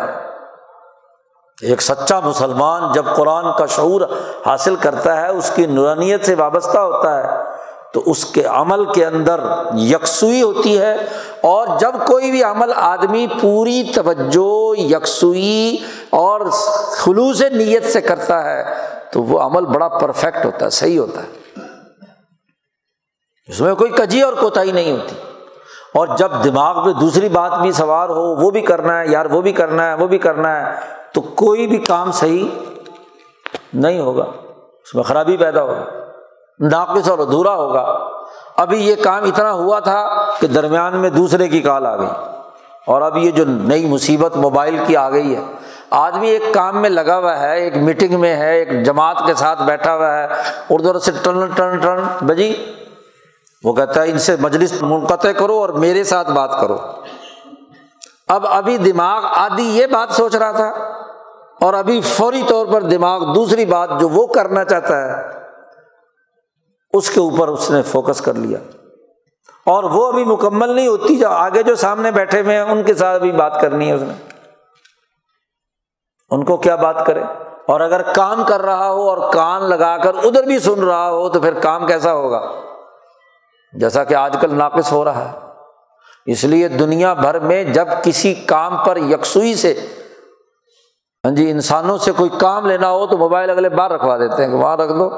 ایک سچا مسلمان جب قرآن کا شعور حاصل کرتا ہے، اس کی نورانیت سے وابستہ ہوتا ہے، تو اس کے عمل کے اندر یکسوئی ہوتی ہے۔ اور جب کوئی بھی عمل، آدمی پوری توجہ، یکسوئی اور خلوص نیت سے کرتا ہے، تو وہ عمل بڑا پرفیکٹ ہوتا ہے، صحیح ہوتا ہے۔ اس میں کوئی کجی اور کوتاہی نہیں ہوتی۔ اور جب دماغ میں دوسری بات بھی سوار ہو، وہ بھی کرنا ہے، یار، وہ بھی کرنا ہے، وہ بھی کرنا ہے، تو کوئی بھی کام صحیح نہیں ہوگا۔ اس میں خرابی پیدا ہوگا ناقص اور ادھورا ہوگا۔ ابھی یہ کام اتنا ہوا تھا کہ درمیان میں دوسرے کی کال آ گئی۔ اور اب یہ جو نئی مصیبت موبائل کی آ گئی ہے، آدمی ایک کام میں لگا ہوا ہے، ایک میٹنگ میں ہے، ایک جماعت کے ساتھ بیٹھا ہوا ہے، اردو سے ٹرن ٹرن ٹرن، بجی۔ وہ کہتا ہے، ان سے مجلس منقطع کرو اور میرے ساتھ بات کرو۔ اب ابھی دماغ آدھی یہ بات سوچ رہا تھا اور ابھی فوری طور پر دماغ دوسری بات جو وہ کرنا چاہتا ہے، اس کے اوپر اس نے فوکس کر لیا۔ اور وہ ابھی مکمل نہیں ہوتی، جو آگے جو سامنے بیٹھے ہوئے ہیں، ان کے ساتھ بھی بات کرنی ہے اس نے۔ ان کو کیا بات کرے؟ اور اگر کام کر رہا ہو اور کان لگا کر ادھر بھی سن رہا ہو تو پھر کام کیسا ہوگا؟ جیسا کہ آج کل ناقص ہو رہا ہے۔ اس لیے دنیا بھر میں جب کسی کام پر یکسوئی سے ہاں جی انسانوں سے کوئی کام لینا ہو تو موبائل اگلے بار رکھوا دیتے ہیں کہ وہاں رکھ دو۔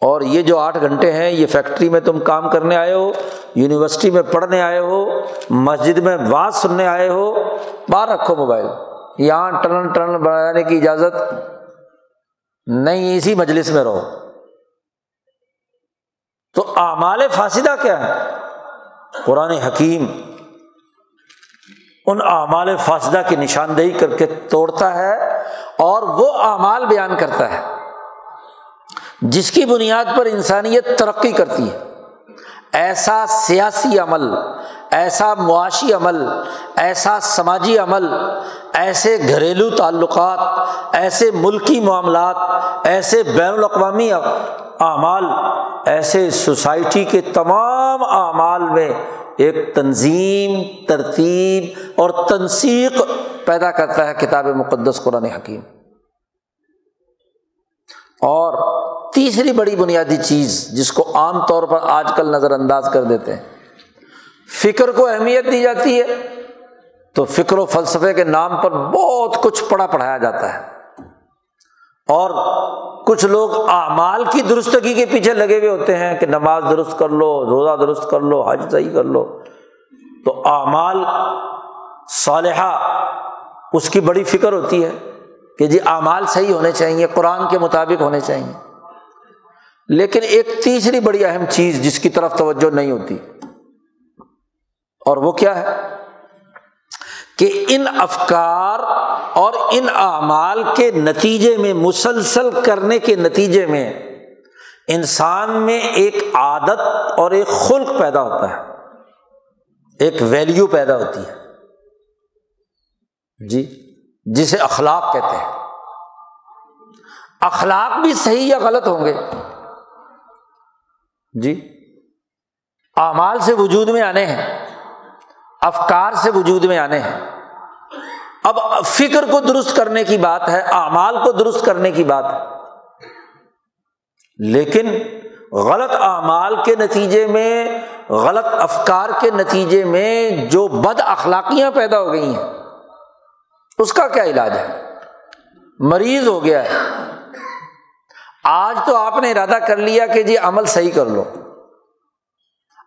اور یہ جو آٹھ گھنٹے ہیں، یہ فیکٹری میں تم کام کرنے آئے ہو، یونیورسٹی میں پڑھنے آئے ہو، مسجد میں بات سننے آئے ہو باہر رکھو موبائل۔ یہاں ٹرن ٹرن بنانے کی اجازت نہیں، اسی مجلس میں رہو۔ تو اعمال فاصدہ کیا ہے قرآن حکیم ان اعمال فاصدہ کی نشاندہی کر کے توڑتا ہے اور وہ اعمال بیان کرتا ہے جس کی بنیاد پر انسانیت ترقی کرتی ہے۔ ایسا سیاسی عمل، ایسا معاشی عمل، ایسا سماجی عمل، ایسے گھریلو تعلقات، ایسے ملکی معاملات، ایسے بین الاقوامی اعمال، ایسے سوسائٹی کے تمام اعمال میں ایک تنظیم، ترتیب اور تنسیق پیدا کرتا ہے کتاب مقدس قرآن حکیم۔ اور تیسری بڑی بنیادی چیز جس کو عام طور پر آج کل نظر انداز کر دیتے ہیں، فکر کو اہمیت دی جاتی ہے۔ تو فکر و فلسفے کے نام پر بہت کچھ پڑھا پڑھایا جاتا ہے۔ اور کچھ لوگ اعمال کی درستگی کے پیچھے لگے ہوئے ہوتے ہیں کہ نماز درست کر لو، روزہ درست کر لو، حج صحیح کر لو۔ تو اعمال صالحہ، اس کی بڑی فکر ہوتی ہے کہ جی اعمال صحیح ہونے چاہیے، قرآن کے مطابق ہونے چاہیے۔ لیکن ایک تیسری بڑی اہم چیز جس کی طرف توجہ نہیں ہوتی، اور وہ کیا ہے؟ کہ ان افکار اور ان اعمال کے نتیجے میں، مسلسل کرنے کے نتیجے میں انسان میں ایک عادت اور ایک خلق پیدا ہوتا ہے۔ ایک ویلیو پیدا ہوتی ہے۔ جی جسے اخلاق کہتے ہیں۔ اخلاق بھی صحیح یا غلط ہوں گے؟ جی اعمال سے وجود میں آنے ہیں۔ افکار سے وجود میں آنے ہیں۔ اب فکر کو درست کرنے کی بات ہے، اعمال کو درست کرنے کی بات ہے۔ لیکن غلط اعمال کے نتیجے میں، غلط افکار کے نتیجے میں جو بد اخلاقیاں پیدا ہو گئی ہیں، اس کا کیا علاج ہے؟ مریض ہو گیا ہے۔ آج تو آپ نے ارادہ کر لیا کہ جی عمل صحیح کر لو۔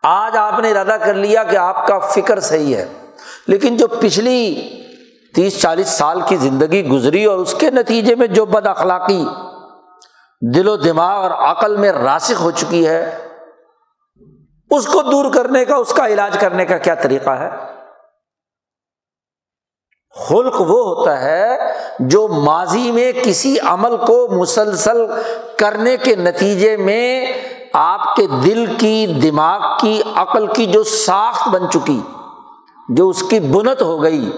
آج آپ نے ارادہ کر لیا کہ آپ کا فکر صحیح ہے، لیکن جو پچھلی تیس چالیس سال کی زندگی گزری اور اس کے نتیجے میں جو بد اخلاقی دل و دماغ اور عقل میں راسک ہو چکی ہے، اس کو دور کرنے کا، اس کا علاج کرنے کا کیا طریقہ ہے؟ خلق وہ ہوتا ہے جو ماضی میں کسی عمل کو مسلسل کرنے کے نتیجے میں آپ کے دل کی، دماغ کی، عقل کی جو ساخت بن چکی، جو اس کی بنت ہو گئی،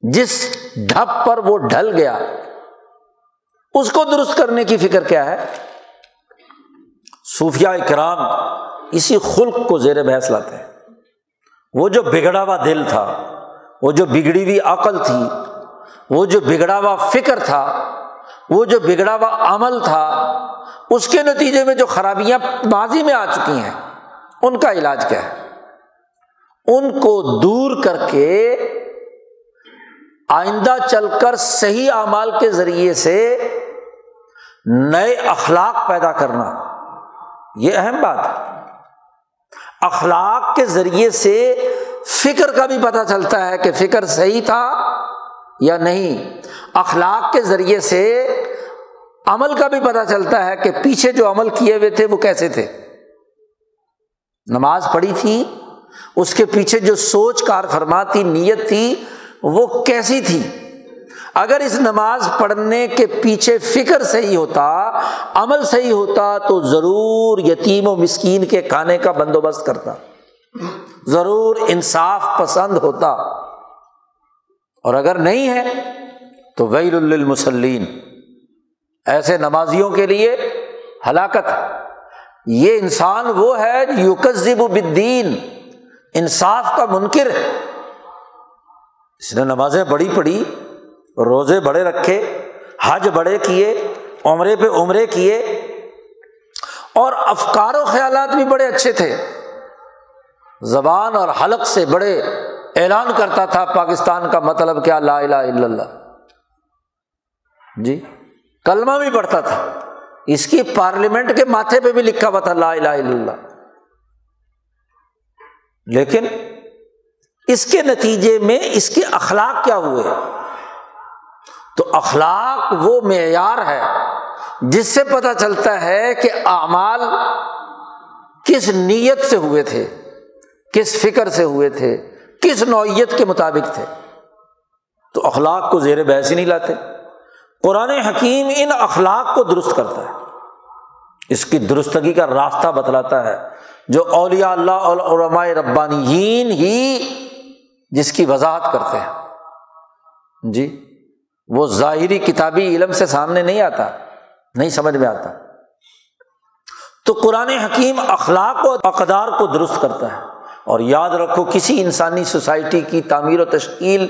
جس ڈھپ پر وہ ڈھل گیا، اس کو درست کرنے کی فکر کیا ہے؟ صوفیہ کرام اسی خلق کو زیر بحث لاتے ہیں۔ وہ جو بگڑا ہوا دل تھا، وہ جو بگڑی ہوئی عقل تھی، وہ جو بگڑا ہوا فکر تھا وہ جو بگڑا ہوا عمل تھا، اس کے نتیجے میں جو خرابیاں ماضی میں آ چکی ہیں، ان کا علاج کیا ہے؟ ان کو دور کر کے آئندہ چل کر صحیح اعمال کے ذریعے سے نئے اخلاق پیدا کرنا، یہ اہم بات ہے۔ اخلاق کے ذریعے سے فکر کا بھی پتہ چلتا ہے کہ فکر صحیح تھا یا نہیں؟ اخلاق کے ذریعے سے عمل کا بھی پتہ چلتا ہے کہ پیچھے جو عمل کیے ہوئے تھے وہ کیسے تھے۔ نماز پڑھی تھی، اس کے پیچھے جو سوچ کار فرماتی نیت تھی، وہ کیسی تھی؟ اگر اس نماز پڑھنے کے پیچھے فکر صحیح ہوتا، عمل صحیح ہوتا، تو ضرور یتیم و مسکین کے کھانے کا بندوبست کرتا۔ ضرور انصاف پسند ہوتا۔ اور اگر نہیں ہے تو ویل المسلین ایسے نمازیوں کے لیے ہلاکت۔ یہ انسان وہ ہے یوکزب بدین انصاف کا منکر۔ ہے اس نے نمازیں بڑی پڑھی، روزے بڑے رکھے، حج بڑے کیے، عمرے پہ عمرے کیے۔ اور افکار و خیالات بھی بڑے اچھے تھے۔ زبان اور حلق سے بڑے اعلان کرتا تھا پاکستان کا مطلب کیا لا الہ الا اللہ۔ جی کلمہ بھی پڑھتا تھا۔ اس کی پارلیمنٹ کے ماتھے پہ بھی لکھا ہوا تھا لا الہ الا اللہ۔ لیکن اس کے نتیجے میں اس کے اخلاق کیا ہوئے؟ تو اخلاق وہ معیار ہے جس سے پتہ چلتا ہے کہ اعمال کس نیت سے ہوئے تھے، کس فکر سے ہوئے تھے کس نوعیت کے مطابق تھے۔ تو اخلاق کو زیر بحث ہی نہیں لاتے۔ قرآن حکیم ان اخلاق کو درست کرتا ہے۔ اس کی درستگی کا راستہ بتلاتا ہے۔ جو اولیاء اللہ علماء ربانیین ہی جس کی وضاحت کرتے ہیں۔ جی وہ ظاہری کتابی علم سے سامنے نہیں آتا، نہیں سمجھ میں آتا۔ تو قرآن حکیم اخلاق و اقدار کو درست کرتا ہے۔ اور یاد رکھو کسی انسانی سوسائٹی کی تعمیر و تشکیل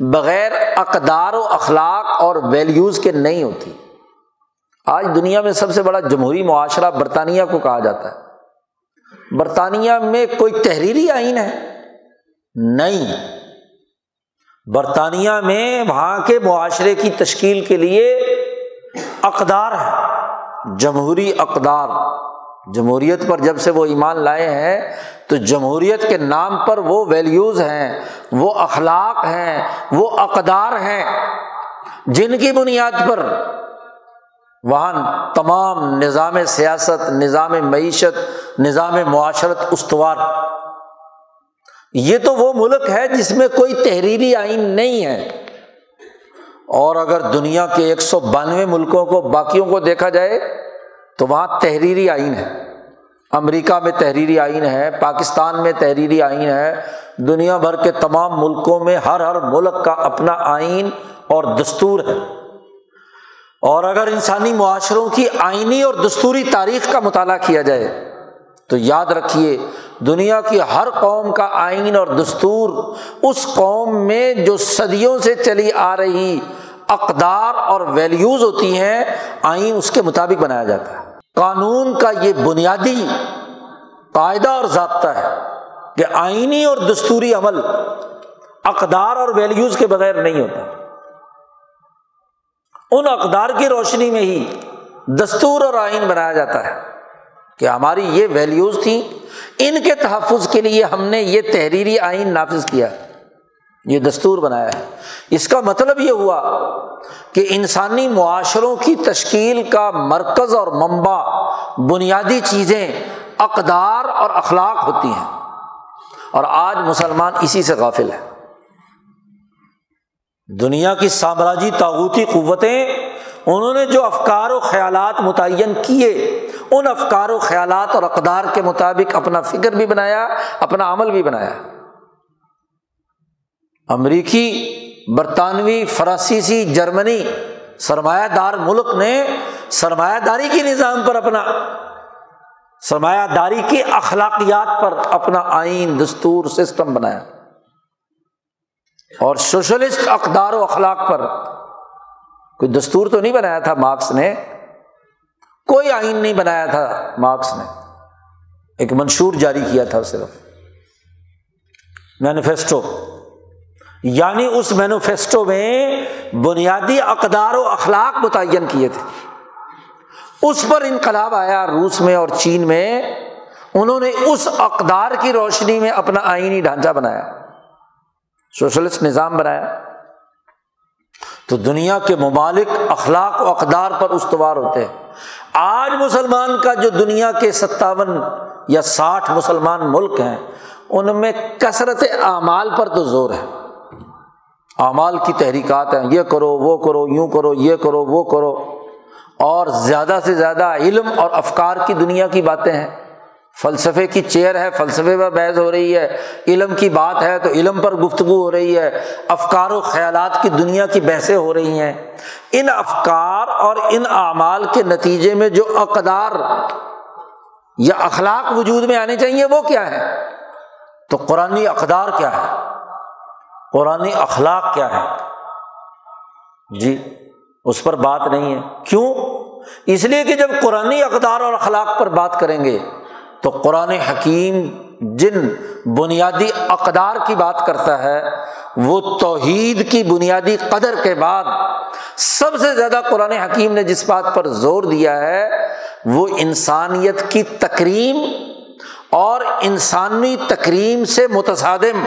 بغیر اقدار و اخلاق اور ویلیوز کے نہیں ہوتی۔ آج دنیا میں سب سے بڑا جمہوری معاشرہ برطانیہ کو کہا جاتا ہے۔ برطانیہ میں کوئی تحریری آئین ہے؟ نہیں۔ برطانیہ میں وہاں کے معاشرے کی تشکیل کے لیے اقدار ہے۔ جمہوری اقدار۔ جمہوریت پر جب سے وہ ایمان لائے ہیں، تو جمہوریت کے نام پر وہ ویلیوز ہیں، وہ اخلاق ہیں، وہ اقدار ہیں۔ جن کی بنیاد پر وہاں تمام نظام سیاست، نظام معیشت، نظام معاشرت استوار۔ یہ تو وہ ملک ہے جس میں کوئی تحریری آئین نہیں ہے۔ اور اگر دنیا کے ایک سو بانوے ملکوں کو، باقیوں کو دیکھا جائے تو وہاں تحریری آئین ہے۔ امریکہ میں تحریری آئین ہے، پاکستان میں تحریری آئین ہے۔ دنیا بھر کے تمام ملکوں میں ہر ہر ملک کا اپنا آئین اور دستور ہے۔ اور اگر انسانی معاشروں کی آئینی اور دستوری تاریخ کا مطالعہ کیا جائے، تو یاد رکھیے، دنیا کی ہر قوم کا آئین اور دستور اس قوم میں جو صدیوں سے چلی آ رہی اقدار اور ویلیوز ہوتی ہیں، آئین اس کے مطابق بنایا جاتا ہے۔ قانون کا یہ بنیادی قاعدہ اور ضابطہ ہے کہ آئینی اور دستوری عمل اقدار اور ویلیوز کے بغیر نہیں ہوتا۔ ان اقدار کی روشنی میں ہی دستور اور آئین بنایا جاتا ہے کہ ہماری یہ ویلیوز تھیں، ان کے تحفظ کے لیے ہم نے یہ تحریری آئین نافذ کیا۔ ہے یہ دستور بنایا ہے۔ اس کا مطلب یہ ہوا کہ انسانی معاشروں کی تشکیل کا مرکز اور منبع بنیادی چیزیں اقدار اور اخلاق ہوتی ہیں۔ اور آج مسلمان اسی سے غافل ہے دنیا کی سامراجی تاغوتی قوتیں انہوں نے جو افکار و خیالات متعین کیے، ان افکار و خیالات اور اقدار کے مطابق اپنا فکر بھی بنایا، اپنا عمل بھی بنایا۔ امریکی، برطانوی فرانسیسی جرمنی سرمایہ دار ملک نے سرمایہ داری کے نظام پر اپنا سرمایہ داری کی اخلاقیات پر اپنا آئین، دستور، سسٹم بنایا۔ اور سوشلسٹ اقدار و اخلاق پر کوئی دستور تو نہیں بنایا تھا مارکس نے؟ کوئی آئین نہیں بنایا تھا مارکس نے۔ ایک منشور جاری کیا تھا صرف۔ مینیفیسٹو۔ یعنی اس مینوفیسٹو میں بنیادی اقدار و اخلاق متعین کیے تھے۔ اس پر انقلاب آیا روس میں اور چین میں۔ انہوں نے اس اقدار کی روشنی میں اپنا آئینی ڈھانچہ بنایا۔ سوشلسٹ نظام بنایا۔ تو دنیا کے ممالک اخلاق و اقدار پر استوار ہوتے ہیں۔ آج مسلمان کا جو دنیا کے ستاون یا ساٹھ مسلمان ملک ہیں، ان میں کثرت اعمال پر تو زور ہے۔ اعمال کی تحریکات ہیں، یہ کرو، وہ کرو، یوں کرو، یہ کرو، وہ کرو۔ اور زیادہ سے زیادہ علم اور افکار کی دنیا کی باتیں ہیں۔ فلسفے کی چیئر ہے، فلسفے پر بحث ہو رہی ہے۔ علم کی بات ہے تو علم پر گفتگو ہو رہی ہے۔ افکار و خیالات کی دنیا کی بحثیں ہو رہی ہیں۔ ان افکار اور ان اعمال کے نتیجے میں جو اقدار یا اخلاق وجود میں آنے چاہیے، وہ کیا ہے تو قرآن اقدار کیا ہے؟ قرآن اخلاق کیا ہے جی اس پر بات نہیں ہے۔ کیوں؟ اس لیے کہ جب قرآن اقدار اور اخلاق پر بات کریں گے، تو قرآن حکیم جن بنیادی اقدار کی بات کرتا ہے، وہ توحید کی بنیادی قدر کے بعد سب سے زیادہ قرآن حکیم نے جس بات پر زور دیا ہے، وہ انسانیت کی تکریم اور انسانی تکریم سے متصادم۔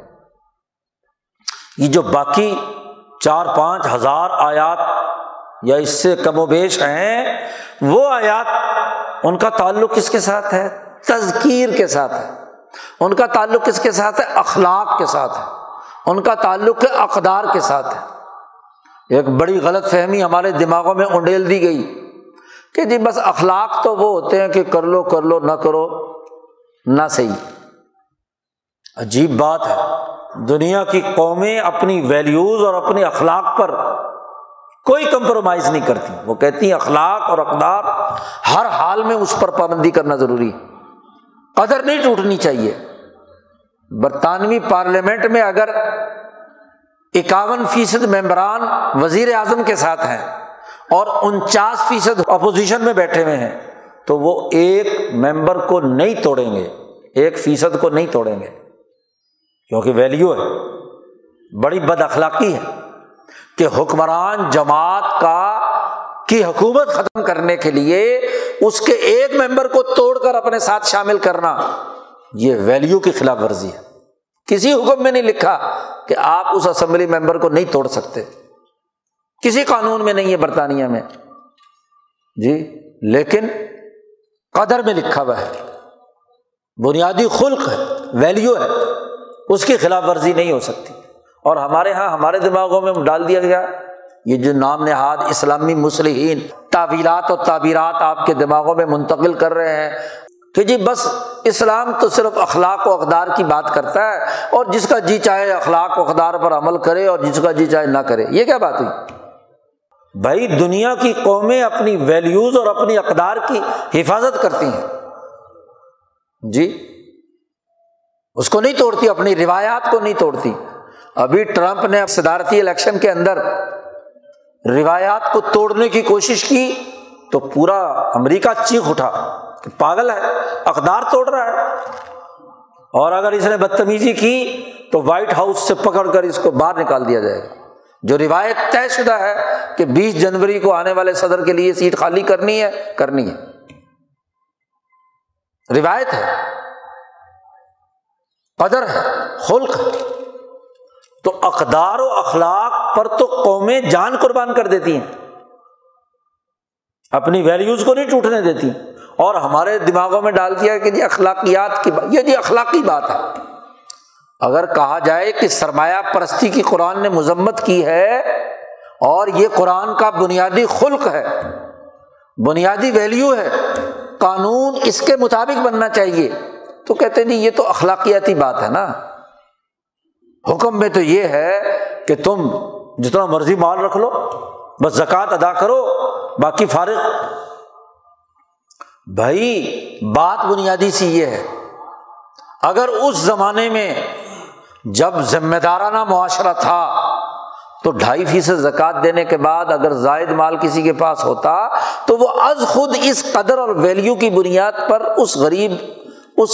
یہ جو باقی چار پانچ ہزار آیات یا اس سے کم و بیش ہیں، وہ آیات ان کا تعلق کس کے ساتھ ہے؟ تزکیر کے ساتھ ہے۔ ان کا تعلق کس کے ساتھ ہے؟ اخلاق کے ساتھ ہے۔ ان کا تعلق ہے اقدار کے ساتھ ہے۔ ایک بڑی غلط فہمی ہمارے دماغوں میں انڈیل دی گئی کہ جی بس اخلاق تو وہ ہوتے ہیں کہ کر لو کر لو، نہ کرو، نہ صحیح۔ عجیب بات ہے۔ دنیا کی قومیں اپنی ویلیوز اور اپنے اخلاق پر کوئی کمپرومائز نہیں کرتی۔ وہ کہتی ہیں اخلاق اور اقدار ہر حال میں اس پر پابندی کرنا ضروری ہے۔ قدر نہیں ٹوٹنی چاہیے۔ برطانوی پارلیمنٹ میں اگر اکاون فیصد ممبران وزیر اعظم کے ساتھ ہیں اور انچاس فیصد اپوزیشن میں بیٹھے ہوئے ہیں، تو وہ ایک ممبر کو نہیں توڑیں گے۔ ایک فیصد کو نہیں توڑیں گے۔ کیونکہ ویلیو ہے، بڑی بد اخلاقی ہے کہ حکمران جماعت کا کی حکومت ختم کرنے کے لیے اس کے ایک ممبر کو توڑ کر اپنے ساتھ شامل کرنا، یہ ویلیو کی خلاف ورزی ہے۔ کسی حکم میں نہیں لکھا کہ آپ اس اسمبلی ممبر کو نہیں توڑ سکتے۔ کسی قانون میں نہیں ہے، برطانیہ میں۔ جی لیکن قدر میں لکھا ہوا ہے۔ بنیادی خلق ہے، ویلیو ہے۔ اس کی خلاف ورزی نہیں ہو سکتی۔ اور ہمارے یہاں ہمارے دماغوں میں ڈال دیا گیا۔ یہ جو نام نہاد اسلامی مسلحین، تعویلات اور تعبیرات آپ کے دماغوں میں منتقل کر رہے ہیں کہ جی بس اسلام تو صرف اخلاق و اقدار کی بات کرتا ہے اور جس کا جی چاہے اخلاق و اقدار پر عمل کرے اور جس کا جی چاہے نہ کرے۔ یہ کیا بات ہوئی؟ بھائی، دنیا کی قومیں اپنی ویلیوز اور اپنی اقدار کی حفاظت کرتی ہیں۔ جی؟ اس کو نہیں توڑتی، اپنی روایات کو نہیں توڑتی۔ ابھی ٹرمپ نے صدارتی الیکشن کے اندر روایات کو توڑنے کی کوشش کی تو پورا امریکہ چیخ اٹھا کہ پاگل ہے، اقدار توڑ رہا ہے۔ اور اگر اس نے بدتمیزی کی تو وائٹ ہاؤس سے پکڑ کر اس کو باہر نکال دیا جائے گا۔ جو روایت طے شدہ ہے کہ بیس جنوری کو آنے والے صدر کے لیے سیٹ خالی کرنی ہے کرنی ہے۔ روایت ہے۔ قدر ہے، خلق ہے۔ تو اقدار و اخلاق پر تو قومیں جان قربان کر دیتی ہیں۔ اپنی ویلیوز کو نہیں ٹوٹنے دیتی۔ اور ہمارے دماغوں میں ڈال دیا کہ جی اخلاقیات کی بات، یہ جی اخلاقی بات ہے۔ اگر کہا جائے کہ سرمایہ پرستی کی قرآن نے مذمت کی ہے اور یہ قرآن کا بنیادی خلق ہے، بنیادی ویلیو ہے، قانون اس کے مطابق بننا چاہیے۔ تو کہتے نہیں، یہ تو اخلاقیاتی بات ہے نا۔ حکم میں تو یہ ہے کہ تم جتنا مرضی مال رکھ لو، بس زکوٰۃ ادا کرو، باقی فارغ۔ بھائی، بات بنیادی سی یہ ہے۔ اگر اس زمانے میں جب ذمہ دارانہ معاشرہ تھا، تو ڈھائی فیصد زکوٰۃ دینے کے بعد اگر زائد مال کسی کے پاس ہوتا، تو وہ از خود اس قدر اور ویلیو کی بنیاد پر اس غریب اس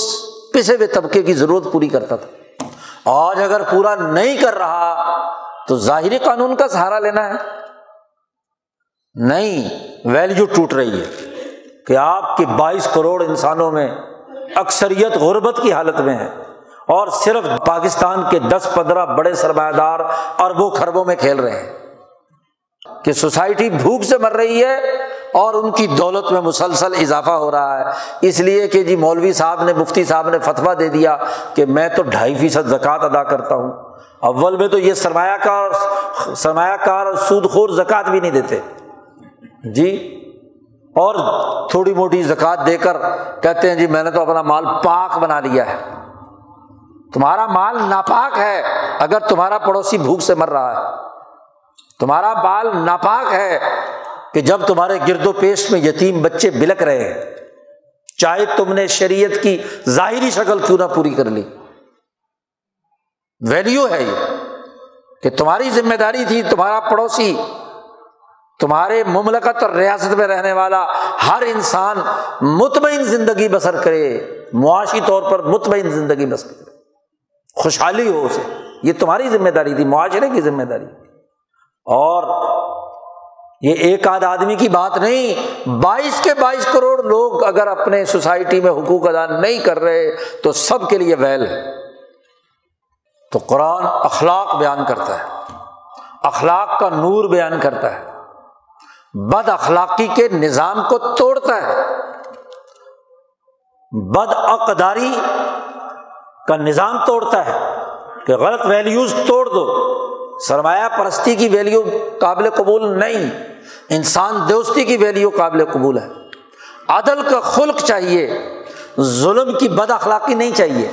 پسے ہوئے طبقے کی ضرورت پوری کرتا تھا۔ آج اگر پورا نہیں کر رہا، تو ظاہری قانون کا سہارا لینا ہے۔ نہیں ویلیو ٹوٹ رہی ہے کہ آپ کے بائیس کروڑ انسانوں میں اکثریت غربت کی حالت میں ہے اور صرف پاکستان کے دس پندرہ بڑے سرمایہ دار اربوں خربوں میں کھیل رہے ہیں۔ کہ سوسائٹی بھوک سے مر رہی ہے اور ان کی دولت میں مسلسل اضافہ ہو رہا ہے۔ اس لیے کہ جی مولوی صاحب نے، مفتی صاحب نے فتویٰ دے دیا کہ میں تو ڈھائی فیصد زکوٰۃ ادا کرتا ہوں۔ اول میں تو یہ سرمایہ کار سرمایہ کار اور سود خور زکوٰۃ بھی نہیں دیتے۔ جی اور تھوڑی موٹی زکوٰۃ دے کر کہتے ہیں جی میں نے تو اپنا مال پاک بنا لیا ہے۔ تمہارا مال ناپاک ہے اگر تمہارا پڑوسی بھوک سے مر رہا ہے۔ تمہارا بال ناپاک ہے۔ کہ جب تمہارے گرد و پیش میں یتیم بچے بلک رہے ہیں، چاہے تم نے شریعت کی ظاہری شکل کیوں نہ پوری کر لی۔ ویلیو ہے یہ کہ تمہاری ذمہ داری تھی، تمہارا پڑوسی، تمہارے مملکت اور ریاست میں رہنے والا ہر انسان مطمئن زندگی بسر کرے، معاشی طور پر مطمئن زندگی بسر کرے۔ خوشحالی ہو اسے، یہ تمہاری ذمہ داری تھی، معاشرے کی ذمہ داری۔ اور یہ ایک آدھ آدمی کی بات نہیں، بائیس کے بائیس کروڑ لوگ اگر اپنے سوسائٹی میں حقوق ادا نہیں کر رہے تو سب کے لیے ویل ہے۔ تو قرآن اخلاق بیان کرتا ہے۔ اخلاق کا نور بیان کرتا ہے۔ بد اخلاقی کے نظام کو توڑتا ہے۔ بد اقداری کا نظام توڑتا ہے کہ غلط ویلیوز توڑ دو۔ سرمایہ پرستی کی ویلیو قابل قبول نہیں، انسان دوستی کی ویلیو قابل قبول ہے۔ عدل کا خلق چاہیے، ظلم کی بد اخلاقی نہیں چاہیے۔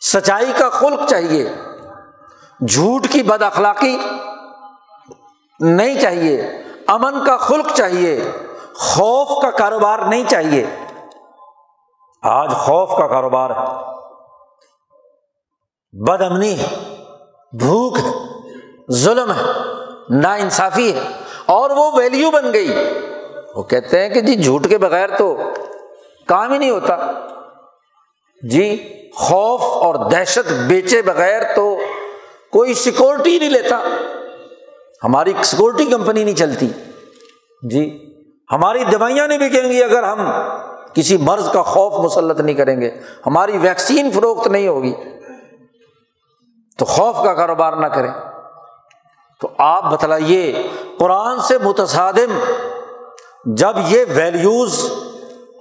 سچائی کا خلق چاہیے، جھوٹ کی بد اخلاقی نہیں چاہیے۔ امن کا خلق چاہیے، خوف کا کاروبار نہیں چاہیے۔ آج خوف کا کاروبار ہے۔ بد امنی ہے۔ بھوک ہے، ظلم ہے نا انصافی ہے، اور وہ ویلیو بن گئی۔ وہ کہتے ہیں کہ جی جھوٹ کے بغیر تو کام ہی نہیں ہوتا۔ جی خوف اور دہشت بیچے بغیر تو کوئی سیکورٹی نہیں لیتا۔ ہماری سیکورٹی کمپنی نہیں چلتی۔ جی ہماری دوائیاں نہیں بکیں گی اگر ہم کسی مرض کا خوف مسلط نہیں کریں گے۔ ہماری ویکسین فروخت نہیں ہوگی۔ تو خوف کا کاروبار نہ کریں۔ تو آپ بتلائیے، قرآن سے متصادم جب یہ ویلیوز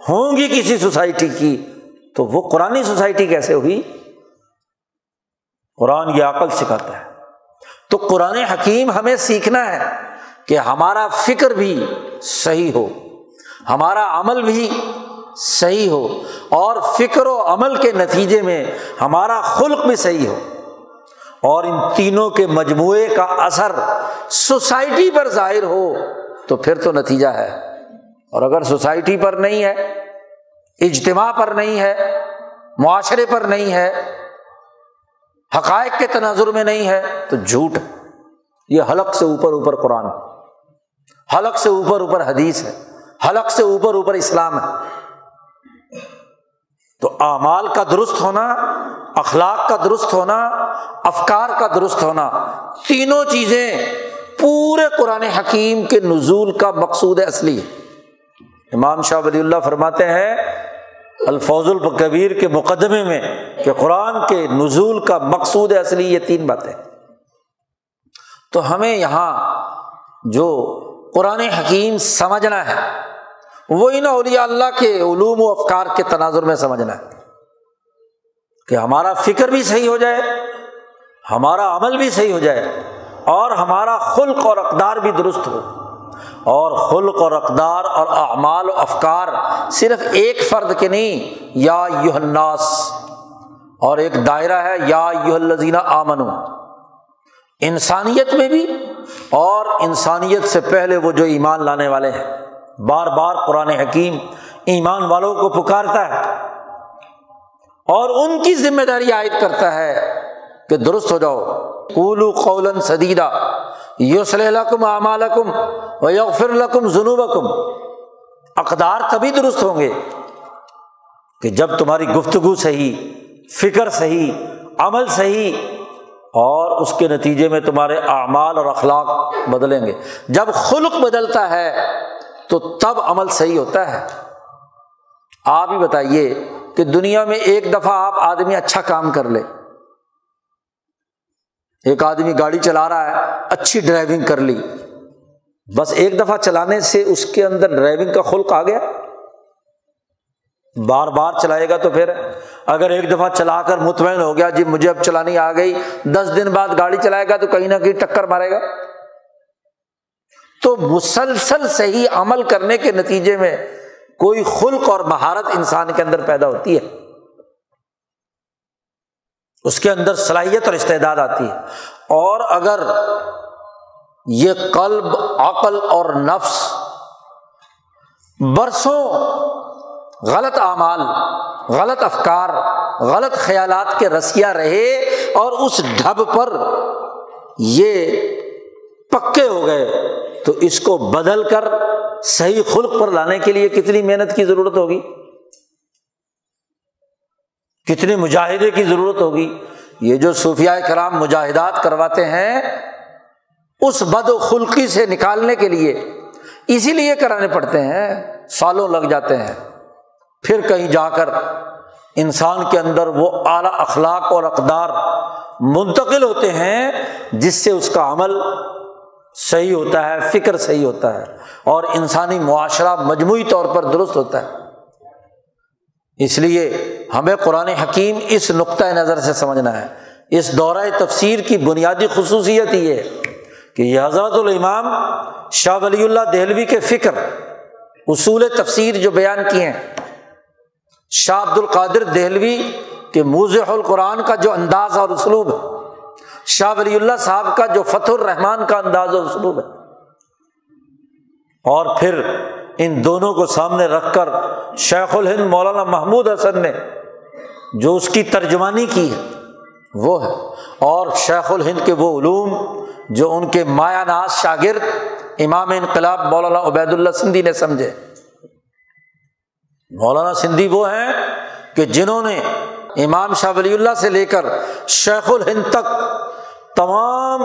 ہوں گی کسی سوسائٹی کی، تو وہ قرآن سوسائٹی کیسے ہوئی قرآن یہ عقل سکھاتا ہے۔ تو قرآن حکیم ہمیں سیکھنا ہے کہ ہمارا فکر بھی صحیح ہو، ہمارا عمل بھی صحیح ہو اور فکر و عمل کے نتیجے میں ہمارا خلق بھی صحیح ہو۔ اور ان تینوں کے مجموعے کا اثر سوسائٹی پر ظاہر ہو، تو پھر تو نتیجہ ہے۔ اور اگر سوسائٹی پر نہیں ہے، اجتماع پر نہیں ہے، معاشرے پر نہیں ہے، حقائق کے تناظر میں نہیں ہے، تو جھوٹ۔ یہ حلق سے اوپر اوپر قرآن حلق سے اوپر اوپر حدیث ہے۔ حلق سے اوپر اوپر اسلام ہے۔ تو اعمال کا درست ہونا اخلاق کا درست ہونا، افکار کا درست ہونا، تینوں چیزیں پورے قرآن حکیم کے نزول کا مقصود اصلی ہے امام شاہ ولی اللہ فرماتے ہیں الفوظ الکبیر کے مقدمے میں کہ قرآن کے نزول کا مقصود اصلی یہ تین باتیں۔ تو ہمیں یہاں جو قرآن حکیم سمجھنا ہے وہی نہ اولیاء اللہ کے علوم و افکار کے تناظر میں سمجھنا ہے۔ کہ ہمارا فکر بھی صحیح ہو جائے، ہمارا عمل بھی صحیح ہو جائے اور ہمارا خلق اور اقدار بھی درست ہو۔ اور خلق اور اقدار اور اعمال و افکار صرف ایک فرد کے نہیں، یا یو الناس۔ اور ایک دائرہ ہے، یا یو الزینہ آمن انسانیت میں بھی اور انسانیت سے پہلے وہ جو ایمان لانے والے ہیں۔ بار بار قرآن حکیم ایمان والوں کو پکارتا ہے۔ اور ان کی ذمہ داری عائد کرتا ہے کہ درست ہو جاؤ۔ قولو قول سدیدہ یوسلکم اعمالکم و یغفر لکم جنوبکم اقدار تبھی درست ہوں گے کہ جب تمہاری گفتگو صحیح، فکر صحیح، عمل صحیح، اور اس کے نتیجے میں تمہارے اعمال اور اخلاق بدلیں گے۔ جب خلق بدلتا ہے تو تب عمل صحیح ہوتا ہے۔ آپ ہی بتائیے کہ دنیا میں ایک دفعہ آپ آدمی اچھا کام کر لے۔ ایک آدمی گاڑی چلا رہا ہے، اچھی ڈرائیونگ کر لی۔ بس ایک دفعہ چلانے سے اس کے اندر ڈرائیونگ کا خلق آ گیا۔ بار بار چلائے گا تو پھر اگر ایک دفعہ چلا کر مطمئن ہو گیا جی مجھے اب چلانی آ گئی، دس دن بعد گاڑی چلائے گا تو کہیں نہ کہیں ٹکر مارے گا۔ تو مسلسل صحیح عمل کرنے کے نتیجے میں کوئی خلق اور مہارت انسان کے اندر پیدا ہوتی ہے۔ اس کے اندر صلاحیت اور استعداد آتی ہے۔ اور اگر یہ قلب، عقل اور نفس برسوں غلط اعمال، غلط افکار، غلط خیالات کے رسیا رہے اور اس ڈھب پر یہ پکے ہو گئے تو اس کو بدل کر صحیح خلق پر لانے کے لیے کتنی محنت کی ضرورت ہوگی؟ کتنے مجاہدے کی ضرورت ہوگی؟ یہ جو صوفیہ کرام مجاہدات کرواتے ہیں، اس بد و خلقی سے نکالنے کے لیے اسی لیے کرانے پڑتے ہیں، سالوں لگ جاتے ہیں۔ پھر کہیں جا کر انسان کے اندر وہ اعلیٰ اخلاق اور اقدار منتقل ہوتے ہیں، جس سے اس کا عمل صحیح ہوتا ہے، فکر صحیح ہوتا ہے اور انسانی معاشرہ مجموعی طور پر درست ہوتا ہے۔ اس لیے ہمیں قرآن حکیم اس نقطۂ نظر سے سمجھنا ہے۔ اس دورۂ تفسیر کی بنیادی خصوصیت یہ ہے کہ یہ حضرت الامام شاہ ولی اللہ دہلوی کے فکر، اصول تفسیر جو بیان کیے ہیں۔ شاہ عبد القادر دہلوی کے موز القرآن کا جو انداز اور اسلوب ہے شاہ ولی اللہ صاحب کا جو فتح الرحمان کا انداز اور اسلوب ہے۔ اور پھر ان دونوں کو سامنے رکھ کر شیخ الہند مولانا محمود حسن نے جو اس کی ترجمانی کی ہے، وہ ہے۔ اور شیخ الہند کے وہ علوم جو ان کے مایا ناز شاگرد امام انقلاب مولانا عبید اللہ سندھی نے سمجھے۔ مولانا سندھی وہ ہیں کہ جنہوں نے امام شاہ ولی اللہ سے لے کر شیخ الہند تک تمام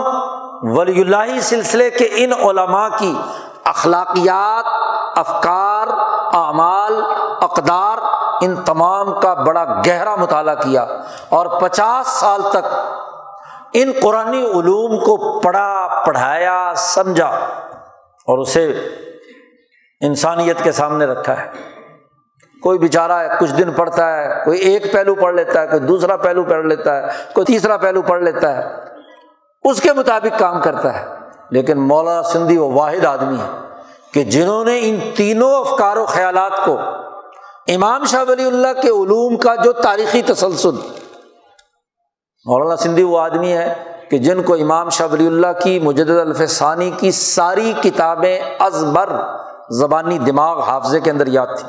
ولی اللہ سلسلے کے ان علماء کی اخلاقیات، افکار، اعمال، اقدار، ان تمام کا بڑا گہرا مطالعہ کیا اور پچاس سال تک ان قرآن علوم کو پڑھا، پڑھایا، سمجھا اور اسے انسانیت کے سامنے رکھا ہے۔ کوئی بیچارہ ہے کچھ دن پڑھتا ہے، کوئی ایک پہلو پڑھ لیتا ہے، کوئی دوسرا پہلو پڑھ لیتا ہے، کوئی تیسرا پہلو پڑھ لیتا ہے۔ اس کے مطابق کام کرتا ہے۔ لیکن مولانا سندھی وہ واحد آدمی ہے کہ جنہوں نے ان تینوں افکار و خیالات کو امام شاہ ولی اللہ کے علوم کا جو تاریخی تسلسل، مولانا سندھی وہ آدمی ہے کہ جن کو امام شاہ ولی اللہ کی مجد الفسانی کی ساری کتابیں ازبر زبانی دماغ حافظے کے اندر یاد تھی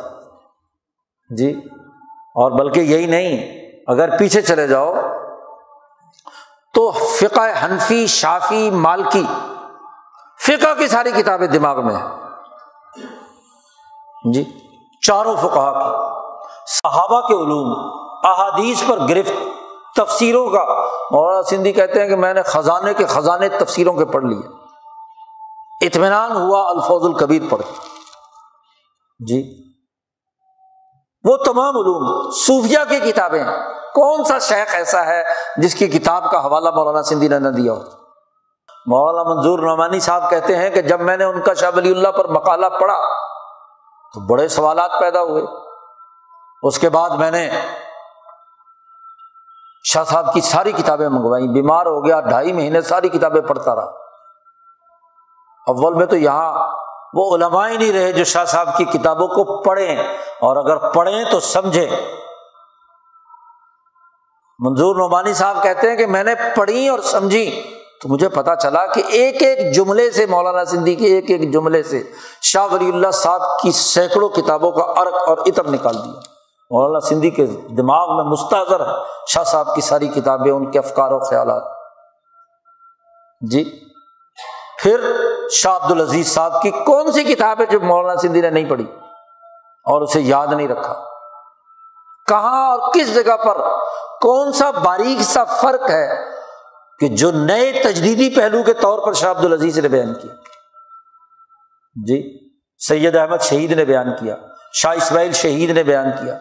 جی اور بلکہ یہی نہیں، اگر پیچھے چلے جاؤ تو فقہ حنفی، شافی، مالکی، فقہ کی ساری کتابیں دماغ میں ہیں۔ جی چاروں فقہ کی۔ صحابہ کے علوم، احادیث پر گرفت تفسیروں کا۔ مولانا سندھی کہتے ہیں کہ میں نے خزانے کے خزانے تفسیروں کے پڑھ لیے۔ اطمینان ہوا الفوظ القبیر پڑھ۔ جی وہ تمام علوم، صوفیہ کی کتابیں کون سا شیخ ایسا ہے جس کی کتاب کا حوالہ مولانا سندھی نے نہ دیا ہو؟ مولانا منظور نعمانی صاحب کہتے ہیں کہ جب میں نے ان کا شاہ ولی اللہ پر مقالہ پڑھا تو بڑے سوالات پیدا ہوئے۔ اس کے بعد میں نے شاہ صاحب کی ساری کتابیں منگوائی بیمار ہو گیا، ڈھائی مہینے ساری کتابیں پڑھتا رہا۔ اول میں تو یہاں وہ علماء ہی نہیں رہے جو شاہ صاحب کی کتابوں کو پڑھیں۔ اور اگر پڑھیں تو سمجھیں۔ منظور نعمانی صاحب کہتے ہیں کہ میں نے پڑھی اور سمجھی تو مجھے پتا چلا کہ ایک ایک جملے سے مولانا سندھی کے ایک ایک جملے سے شاہ ولی اللہ صاحب کی سینکڑوں کتابوں کا عرق اور عطر نکال دیا۔ مولانا سندھی کے دماغ میں مستحضر ہے شاہ صاحب کی ساری کتابیں، ان کے افکار و خیالات۔ جی۔ پھر شاہ عبد العزیز صاحب کی کون سی کتاب ہے جو مولانا سندھی نے نہیں پڑھی اور اسے یاد نہیں رکھا؟ کہاں اور کس جگہ پر کون سا باریک سا فرق ہے کہ جو نئے تجدیدی پہلو کے طور پر شاہ عبد العزیز نے بیان کیا؟ جی سید احمد شہید نے بیان کیا، شاہ اسماعیل شہید نے بیان کیا،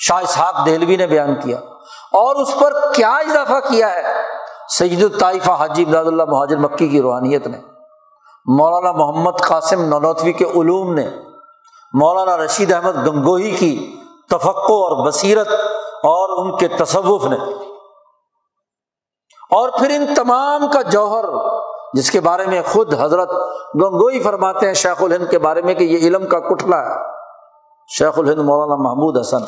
شاہ اسحاق دہلوی نے بیان کیا، اور اس پر کیا اضافہ کیا ہے؟ سید الطائفہ حاجی امداد اللہ مہاجر مکی کی روحانیت نے، مولانا محمد قاسم نولوتوی کے علوم نے، مولانا رشید احمد گنگوہی کی تفقع اور بصیرت اور ان کے تصوف نے۔ اور پھر ان تمام کا جوہر، جس کے بارے میں خود حضرت گنگوئی فرماتے ہیں شیخ الہند کے بارے میں کہ یہ علم کا کٹلا ہے۔ شیخ الہند مولانا محمود حسن،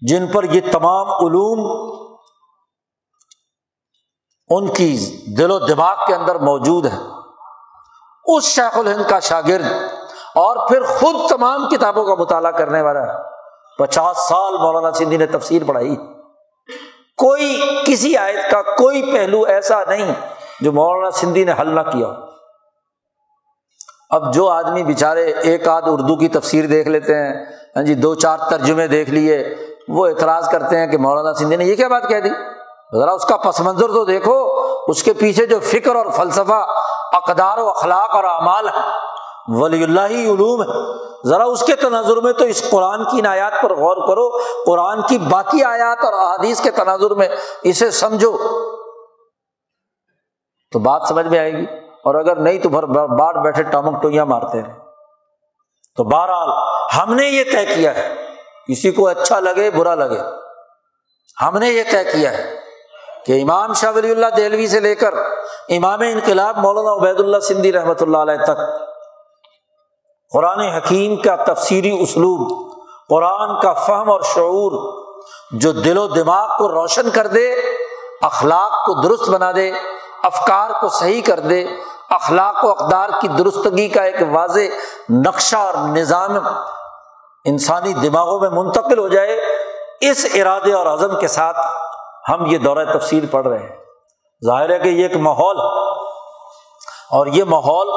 جن پر یہ تمام علوم ان کی دل و دماغ کے اندر موجود ہے اس شیخ الہند کا شاگرد اور پھر خود تمام کتابوں کا مطالعہ کرنے والا ہے۔ پچاس سال مولانا سندھی نے تفسیر پڑھائی۔ کوئی کسی آیت کا کوئی پہلو ایسا نہیں جو مولانا سندھی نے حل نہ کیا۔ اب جو آدمی بےچارے ایک آدھ اردو کی تفسیر دیکھ لیتے ہیں ہاں جی دو چار ترجمے دیکھ لیے، وہ اعتراض کرتے ہیں کہ مولانا سندھی نے یہ کیا بات کہہ دی؟ ذرا اس کا پس منظر تو دیکھو، اس کے پیچھے جو فکر اور فلسفہ، اقدار و اخلاق اور اعمال ہے ولی اللہ ہی علوم ہے۔ ذرا اس کے تناظر میں تو اس قرآن کی نایات پر غور کرو۔ قرآن کی باقی آیات اور احادیث کے تناظر میں اسے سمجھو۔ تو بات سمجھ میں آئے گی۔ اور اگر نہیں تو بار بیٹھے ٹامک ٹوئیاں مارتے ہیں۔ تو بہرحال ہم نے یہ طے کیا ہے۔ کسی کو اچھا لگے، برا لگے۔ ہم نے یہ طے کیا ہے کہ امام شاہ ولی اللہ دہلوی سے لے کر امام انقلاب مولانا عبید اللہ سندھی رحمۃ اللہ علیہ تک قرآن حکیم کا تفسیری اسلوب، قرآن کا فہم اور شعور جو دل و دماغ کو روشن کر دے، اخلاق کو درست بنا دے، افکار کو صحیح کر دے، اخلاق و اقدار کی درستگی کا ایک واضح نقشہ اور نظام انسانی دماغوں میں منتقل ہو جائے، اس ارادے اور عزم کے ساتھ ہم یہ دورہ تفصیل پڑھ رہے ہیں۔ ظاہر ہے کہ یہ ایک ماحول، اور یہ ماحول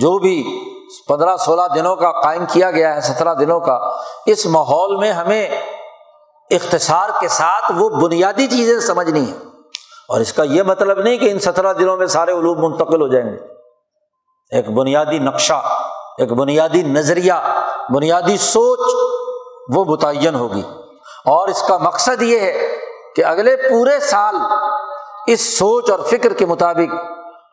جو بھی پندرہ سولہ دنوں کا قائم کیا گیا ہے، سترہ دنوں کا۔ اس ماحول میں ہمیں اختصار کے ساتھ وہ بنیادی چیزیں سمجھنی ہے اور اس کا یہ مطلب نہیں کہ ان سترہ دنوں میں سارے علوم منتقل ہو جائیں گے۔ ایک بنیادی نقشہ، ایک بنیادی نظریہ، بنیادی سوچ وہ متعین ہوگی۔ اور اس کا مقصد یہ ہے کہ اگلے پورے سال اس سوچ اور فکر کے مطابق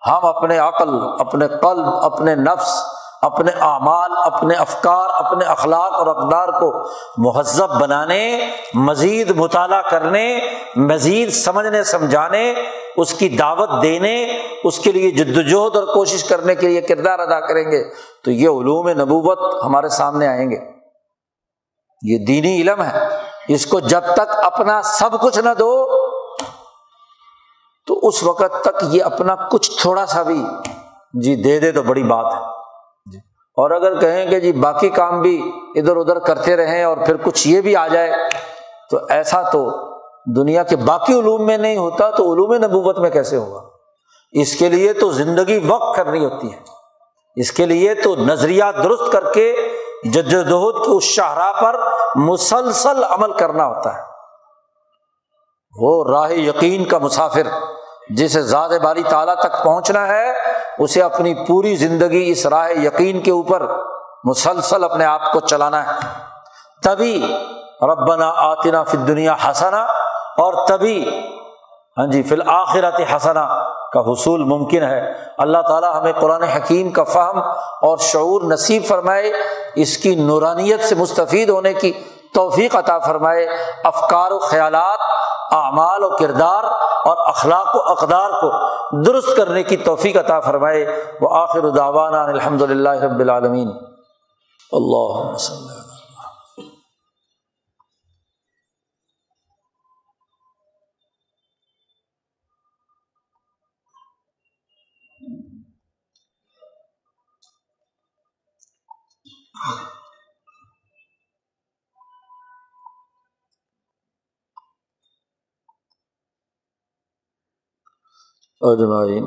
ہم اپنے عقل، اپنے قلب، اپنے نفس اپنے اعمال، اپنے افکار، اپنے اخلاق اور اقدار کو مہذب بنانے، مزید مطالعہ کرنے، مزید سمجھنے، سمجھانے، اس کی دعوت دینے، اس کے لیے جد وجہد اور کوشش کرنے کے لیے کردار ادا کریں گے، تو یہ علوم نبوت ہمارے سامنے آئیں گے۔ یہ دینی علم ہے۔ اس کو جب تک اپنا سب کچھ نہ دو، تو اس وقت تک یہ اپنا کچھ تھوڑا سا بھی جی دے دے تو بڑی بات ہے۔ اور اگر کہیں کہ جی باقی کام بھی ادھر ادھر کرتے رہیں اور پھر کچھ یہ بھی آ جائے، تو ایسا تو دنیا کے باقی علوم میں نہیں ہوتا، تو علوم نبوت میں کیسے ہوگا؟ اس کے لیے تو زندگی وقت کرنی ہوتی ہے۔ اس کے لیے تو نظریات درست کر کے جدوجہد کی اس شاہراہ پر مسلسل عمل کرنا ہوتا ہے۔ وہ راہ یقین کا مسافر جسے زاد باری تعالیٰ تک پہنچنا ہے، اسے اپنی پوری زندگی اس راہ یقین کے اوپر مسلسل اپنے آپ کو چلانا ہے۔ تبھی ربنا آتنا فی دنیا ہنسنا اور تبھی ہاں جی فی الآخرت حسنا کا حصول ممکن ہے۔ اللہ تعالیٰ ہمیں قرآن حکیم کا فہم اور شعور نصیب فرمائے، اس کی نورانیت سے مستفید ہونے کی توفیق عطا فرمائے، افکار و خیالات، اعمال و کردار اور اخلاق و اقدار کو درست کرنے کی توفیق عطا فرمائے۔ وہ آخر داوانہ الحمد للہ رب العالمین۔ اللہ وسلم اجمعین۔